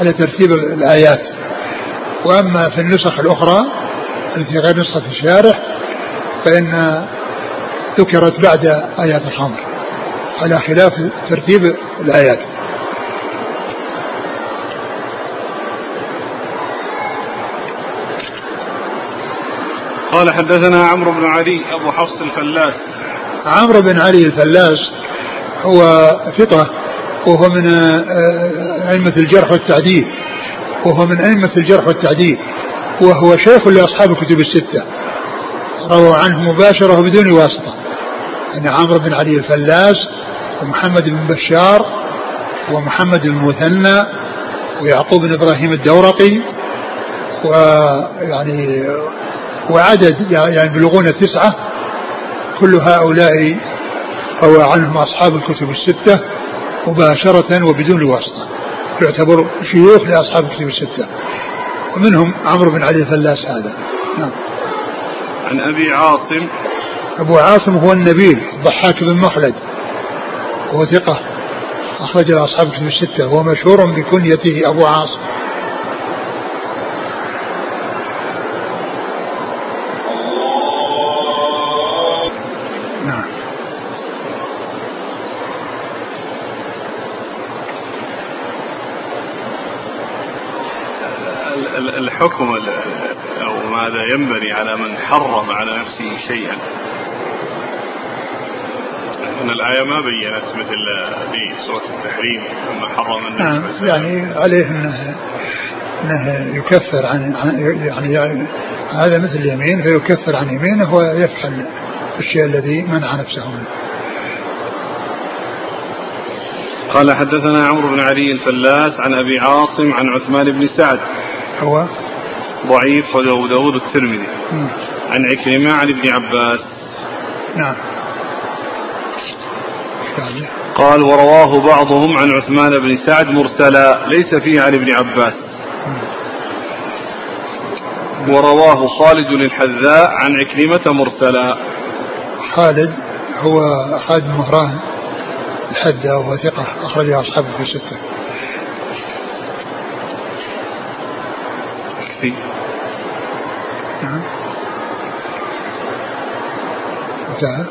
على ترتيب الآيات. وأما في النسخ الأخرى التي غير نسخة الشارح فإن ذكرت بعد آيات الخمر على خلاف ترتيب الآيات. قال حدثنا عمرو بن علي أبو حفص الفلاس. عمرو بن علي الفلاس هو ثقة وهو من آه، أئمة الجرح والتعديل. وهو من أئمة الجرح والتعديل. وهو شيخ لأصحاب الكتب الستة. رووا عنه مباشرة وبدون واسطة. يعني عمرو بن علي الفلاس ومحمد بن بشار ومحمد بن مثنى ويعقوب بن إبراهيم الدورقي ويعني وعدد يعني يبلغون تسعة. كل هؤلاء روى عنهم أصحاب الكتب الستة. مباشرة وبدون واسطة يعتبر شيوخ لأصحاب الكتب الستة. ومنهم عمرو بن علي الفلاس هذا. نعم. عن أبي عاصم. أبو عاصم هو النبيل الضحاك بن مخلد. وهو ثقة أخرج أصحاب الكتب الستة. وهو مشهور بكنيته أبو عاصم. الحكم أو ماذا ينبني على من حرم على نفسه شيئا. أن الآية ما بينت مثل في سورة التحريم لما حرم النبي نعم يعني عليه أنه أنه يكفر عن يعني, يعني هذا مثل اليمين فيكفر عن يمينه ويفعل الشيء الذي منع نفسه منه. قال حدثنا عمرو بن علي الفلاس عن أبي عاصم عن عثمان بن سعد. هو؟ ضعيف وأبو داود الترمذي عن عكرمة عن ابن عباس. نعم. قال ورواه بعضهم عن عثمان بن سعد مرسلا ليس فيه عن ابن عباس. ورواه خالد الحذاء عن عكرمة مرسلا. خالد هو خالد مهران الحدة وهو ثقة أخرجه أصحابه في ستة يكفي نعم انتهى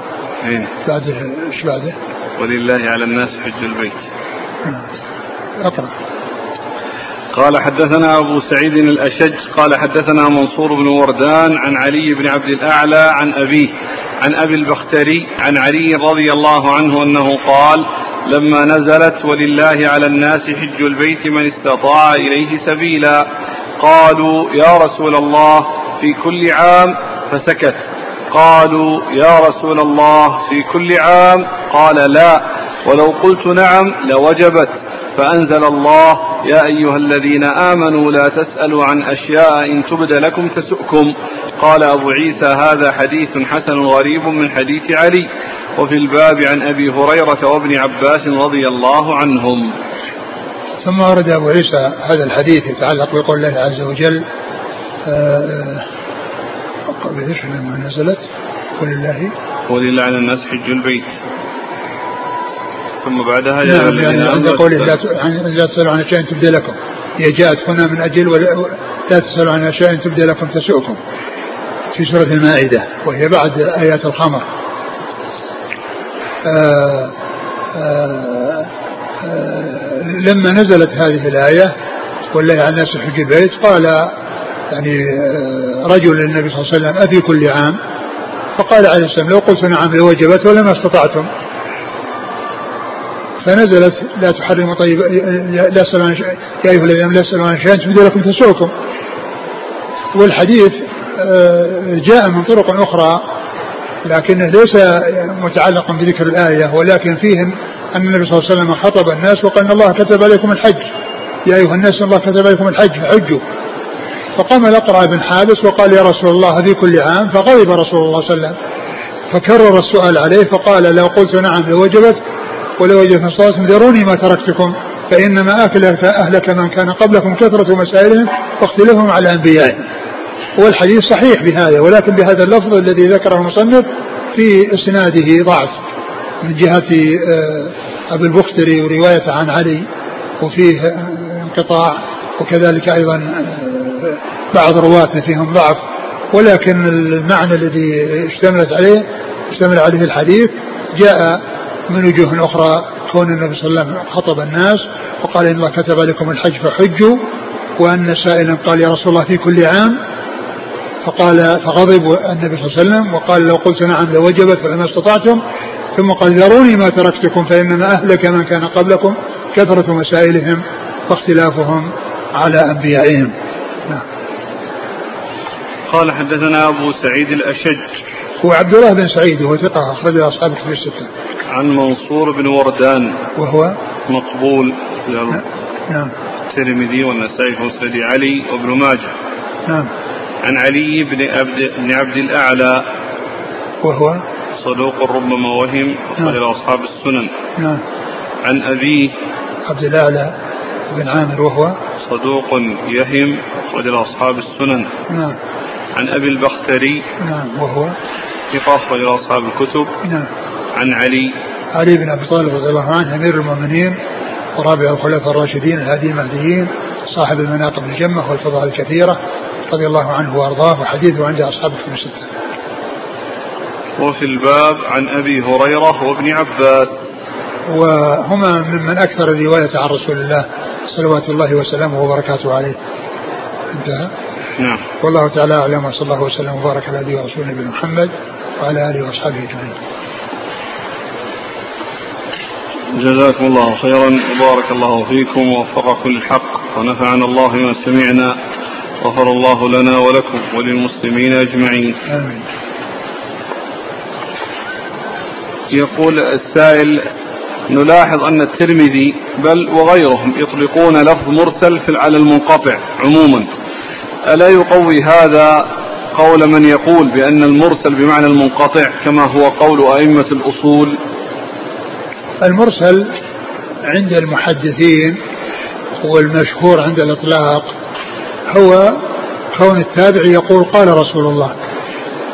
إيه. بعده إيش بعده؟ ولله على الناس حج البيت. نعم. أقرأ. قال حدثنا أبو سعيد الأشج قال حدثنا منصور بن وردان عن علي بن عبد الأعلى عن أبيه عن أبي البختري عن علي رضي الله عنه أنه قال لما نزلت ولله على الناس حج البيت من استطاع إليه سبيلا. قالوا يا رسول الله في كل عام فسكت. قالوا يا رسول الله في كل عام؟ قال لا. ولو قلت نعم لوجبت. فأنزل الله يا أيها الذين آمنوا لا تسألوا عن أشياء إن تبد لكم تسؤكم. قال أبو عيسى هذا حديث حسن غريب من حديث علي. وفي الباب عن أبي هريرة وابن عباس رضي الله عنهم. ثم ورد أبو عيسى هذا الحديث يتعلق بقول الله عز وجل آه إيش لما نزلت ولله ولله على الناس حج البيت ثم بعدها يا نعم يعني عند قوله لا لا تسألوا عن أشياء تبدى لكم. هي جاءت هنا من أجل لا تسألوا عن أشياء تبدى لكم تسؤكم في سورة المائدة وهي بعد آيات الخمر. آآ آه، آآ آه، آآ لما نزلت هذه الآية والله على الناس حج البيت قال يعني آه، رجل للنبي صلى الله عليه وسلم أفي كل عام؟ فقال عليه السلام لو قلت نعم لوجبت ولما استطعتم. فنزلت لا تحرموا طيب لا تسألوا عن يا أيها الذين لا تسألوا عن شيء تبدو لكم تسوكم والحديث آه، جاء من طرق أخرى لكنه ليس متعلقا بذكر الآية ولكن فيهم أن النبي صلى الله عليه وسلم خطب الناس وقال إن الله كتب عليكم الحج. يا أيها الناس الله كتب عليكم الحج. فحجوا فقام الأقرع بن حابس وقال يا رسول الله في كل عام. فغضب رسول الله صلى الله عليه وسلم. فكرر السؤال عليه فقال لو قلت نعم لوجبت ولو وجدت صلاتهم ذروني ما تركتكم فإنما أهلك أهلك من كان قبلكم كثرة مسائلهم واختلافهم على أنبيائهم والحديث صحيح بهذا ولكن بهذا اللفظ الذي ذكره المصنف في إسناده ضعف. من جهة آه، أبي البختري ورواية عن علي وفيه انقطاع وكذلك أيضا آه، بعض رواته فيهم ضعف. ولكن المعنى الذي اشتملت عليه اشتمل عليه الحديث جاء من وجوه أخرى كون النبي صلى الله عليه وسلم خطب الناس وقال إن الله كتب عليكم الحج فحجوا وأن سائلا قال يا رسول الله في كل عام فقال فغضب النبي صلى الله عليه وسلم وقال لو قلت نعم لوجبت فلما استطعتم ثم قال ذروني ما تركتكم فإنما أهلك من كان قبلكم كثرة مسائلهم واختلافهم على أنبيائهم. نعم. قال حدثنا أبو سعيد الأشج. هو عبد الله بن سعيد وهو ثقة أخرج أصحاب كتب الستة. عن منصور بن وردان. وهو؟ مقبول. نعم. الترمذي والنسائي في مسند علي وابن ماجه. نعم. عن علي بن عبد بن عبد الأعلى. وهو؟ صدوق ربما وهم نعم. أصحاب السنن. نعم. عن أبيه عبد الأعلى بن عامر وهو صدوق يهم أخرج أصحاب السنن. نعم. عن أبي البختري نعم وهو ثقة أخرج أصحاب الكتب. نعم. عن علي علي بن أبي طالب رضي الله عنه أمير المؤمنين ورابع الخلفاء الراشدين الهادي المهديين صاحب المناقب الجمة والفضائل الكثيرة رضي الله عنه وأرضاه وحديثه عند أصحاب كتب الستة. وفي الباب عن أبي هريرة وابن عباس. وهما ممن أكثر الرواية عن رسول الله صلوات الله وسلامه وبركاته عليه. انتهى. نعم. والله تعالى أعلم وصلى الله وسلم وبارك على نبينا ورسوله نبينا محمد وعلى آله وأصحابه أجمعين. جزاكم الله خيرا وبارك الله فيكم ووفقكم للحق ونفعنا الله بما سمعنا غفر الله لنا ولكم وللمسلمين أجمعين. آمين. يقول السائل نلاحظ أن الترمذي بل وغيرهم يطلقون لفظ مرسل في على المنقطع عموما. ألا يقوي هذا قول من يقول بأن المرسل بمعنى المنقطع كما هو قول أئمة الأصول؟ المرسل عند المحدثين والمشهور عند الإطلاق هو كون التابع يقول قال رسول الله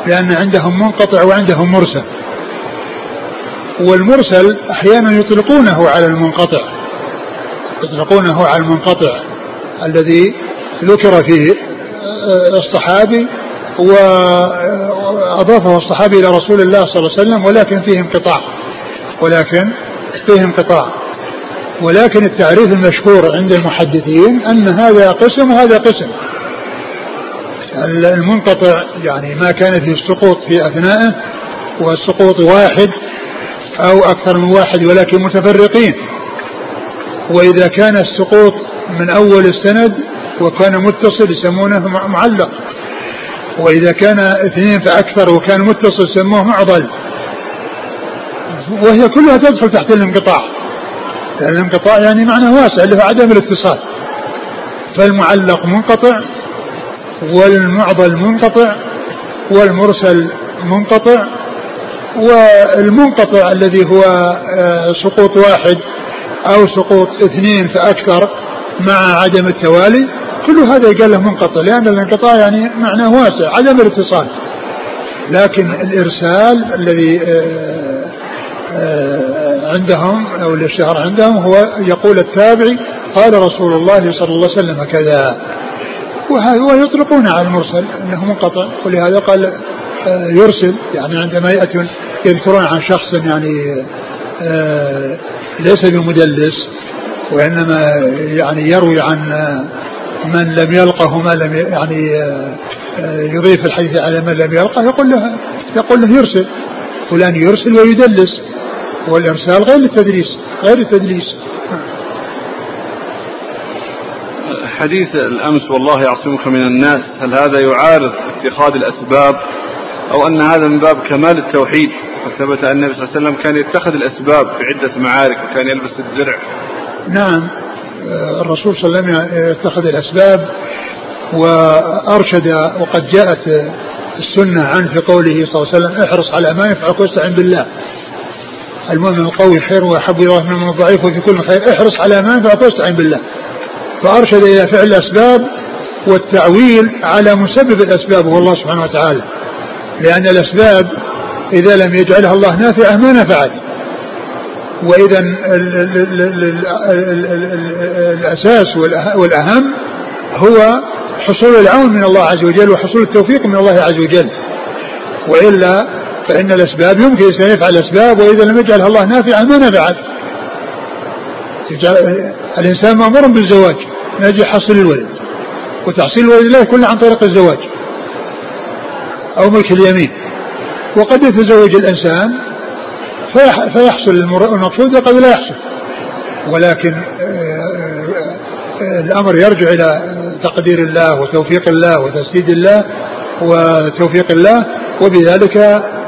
لأن عندهم منقطع وعندهم مرسل والمرسل أحيانا يطلقونه على المنقطع. يطلقونه على المنقطع الذي ذكر فيه الصحابي وأضافه الصحابي إلى رسول الله صلى الله عليه وسلم ولكن فيه انقطاع. ولكن فيه انقطاع. ولكن التعريف المشهور عند المحدثين أن هذا قسم وهذا قسم. المنقطع يعني ما كان فيه السقوط في أثنائه والسقوط واحد أو أكثر من واحد ولكن متفرقين. وإذا كان السقوط من أول السند وكان متصل يسمونه معلق. وإذا كان اثنين فأكثر وكان متصل يسموه معضل. وهي كلها تدخل تحت الانقطاع. الانقطاع يعني معنى واسع اللي هو عدم الاتصال. فالمعلق منقطع والمعضل منقطع والمرسل منقطع والمنقطع الذي هو آه، سقوط واحد أو سقوط اثنين فأكثر مع عدم التوالي كل هذا يقال له منقطع لأن الانقطاع يعني معناه واسع عدم الاتصال لكن الإرسال الذي آه، آه، عندهم أو الاشتهار عندهم هو يقول التابعي قال رسول الله صلى الله عليه وسلم كذا. ويطلقون على المرسل إنه منقطع ولهذا قال يرسل يعني عندما ياتون يذكرون عن شخص يعني ليس بمدلس وإنما يعني يروي عن من لم يلقه ما لم يعني آه، آه، يضيف الحديث على من لم يلقه يقول له يقول له يرسل. فلان يرسل ويدلس. والإرسال غير التدليس غير التدليس حديث الأمس والله يعصمك من الناس هل هذا يعارض اتخاذ الأسباب أو أن هذا من باب كمال التوحيد. وثبت أن النبي صلى الله عليه وسلم كان يتخذ الأسباب في عدة معارك وكان يلبس الدرع نعم. الرسول صلى الله عليه وسلم يتخذ الأسباب وأرشد وقد جاءت السنة عنه في قوله صلى الله عليه وسلم احرص على ما ينفعك واستعن بالله. المؤمن القوي خير وأحب إلى الله من الضعيف وفي كل خير احرص على ما ينفعك واستعن بالله. فأرشد إلى فعل الأسباب والتعويل على مسبب الأسباب وهو الله سبحانه وتعالى. لأن الاسباب اذا لم يجعلها الله نافعه ما نفعت وإذا الأساس والأهم هو حصول العون من الله عز وجل وحصول التوفيق من الله عز وجل وإلا فإن الأسباب يمكن الإنسان يفعل الأسباب وإذا لم يجعلها الله نافعة ما نفعت الإنسان مأمور بالزواج من أجل حصل الولد وتحصيل الولد لا يكون عن طريق الزواج أو ملك اليمين وقد يتزوج الإنسان فيحصل المقصود وقد لا يحصل ولكن آه، آه، الأمر يرجع إلى تقدير الله وتوفيق الله وتسديد الله وتوفيق الله وبذلك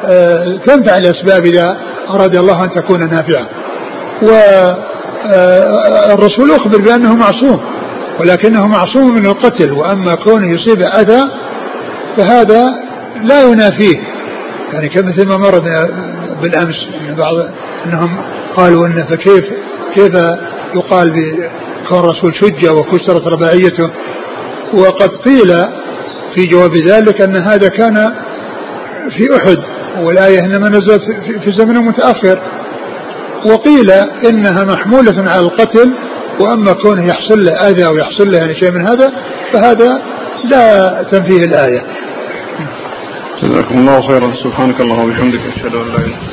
آه، تنفع الاسباب إذا أراد الله أن تكون نافعة. والرسول أخبر بأنه معصوم ولكنه معصوم من القتل وأما كونه يصيب أذى فهذا لا ينافيه. يعني كمثل ما مر بالأمس ان بعض أنهم قالوا إن فكيف كيف يقال بكون الرسول شج وكسرت رباعيته. وقد قيل في جواب ذلك أن هذا كان في أحد والآية إنما نزلت في زمن متأخر. وقيل إنها محمولة على القتل وأما كونه يحصل له أذى أو يحصل له يعني شيء من هذا فهذا لا تنفيه الآية. جزاكم الله خيرا. سبحانك اللهم وبحمدك أشهد أن لا إله إلا أنت.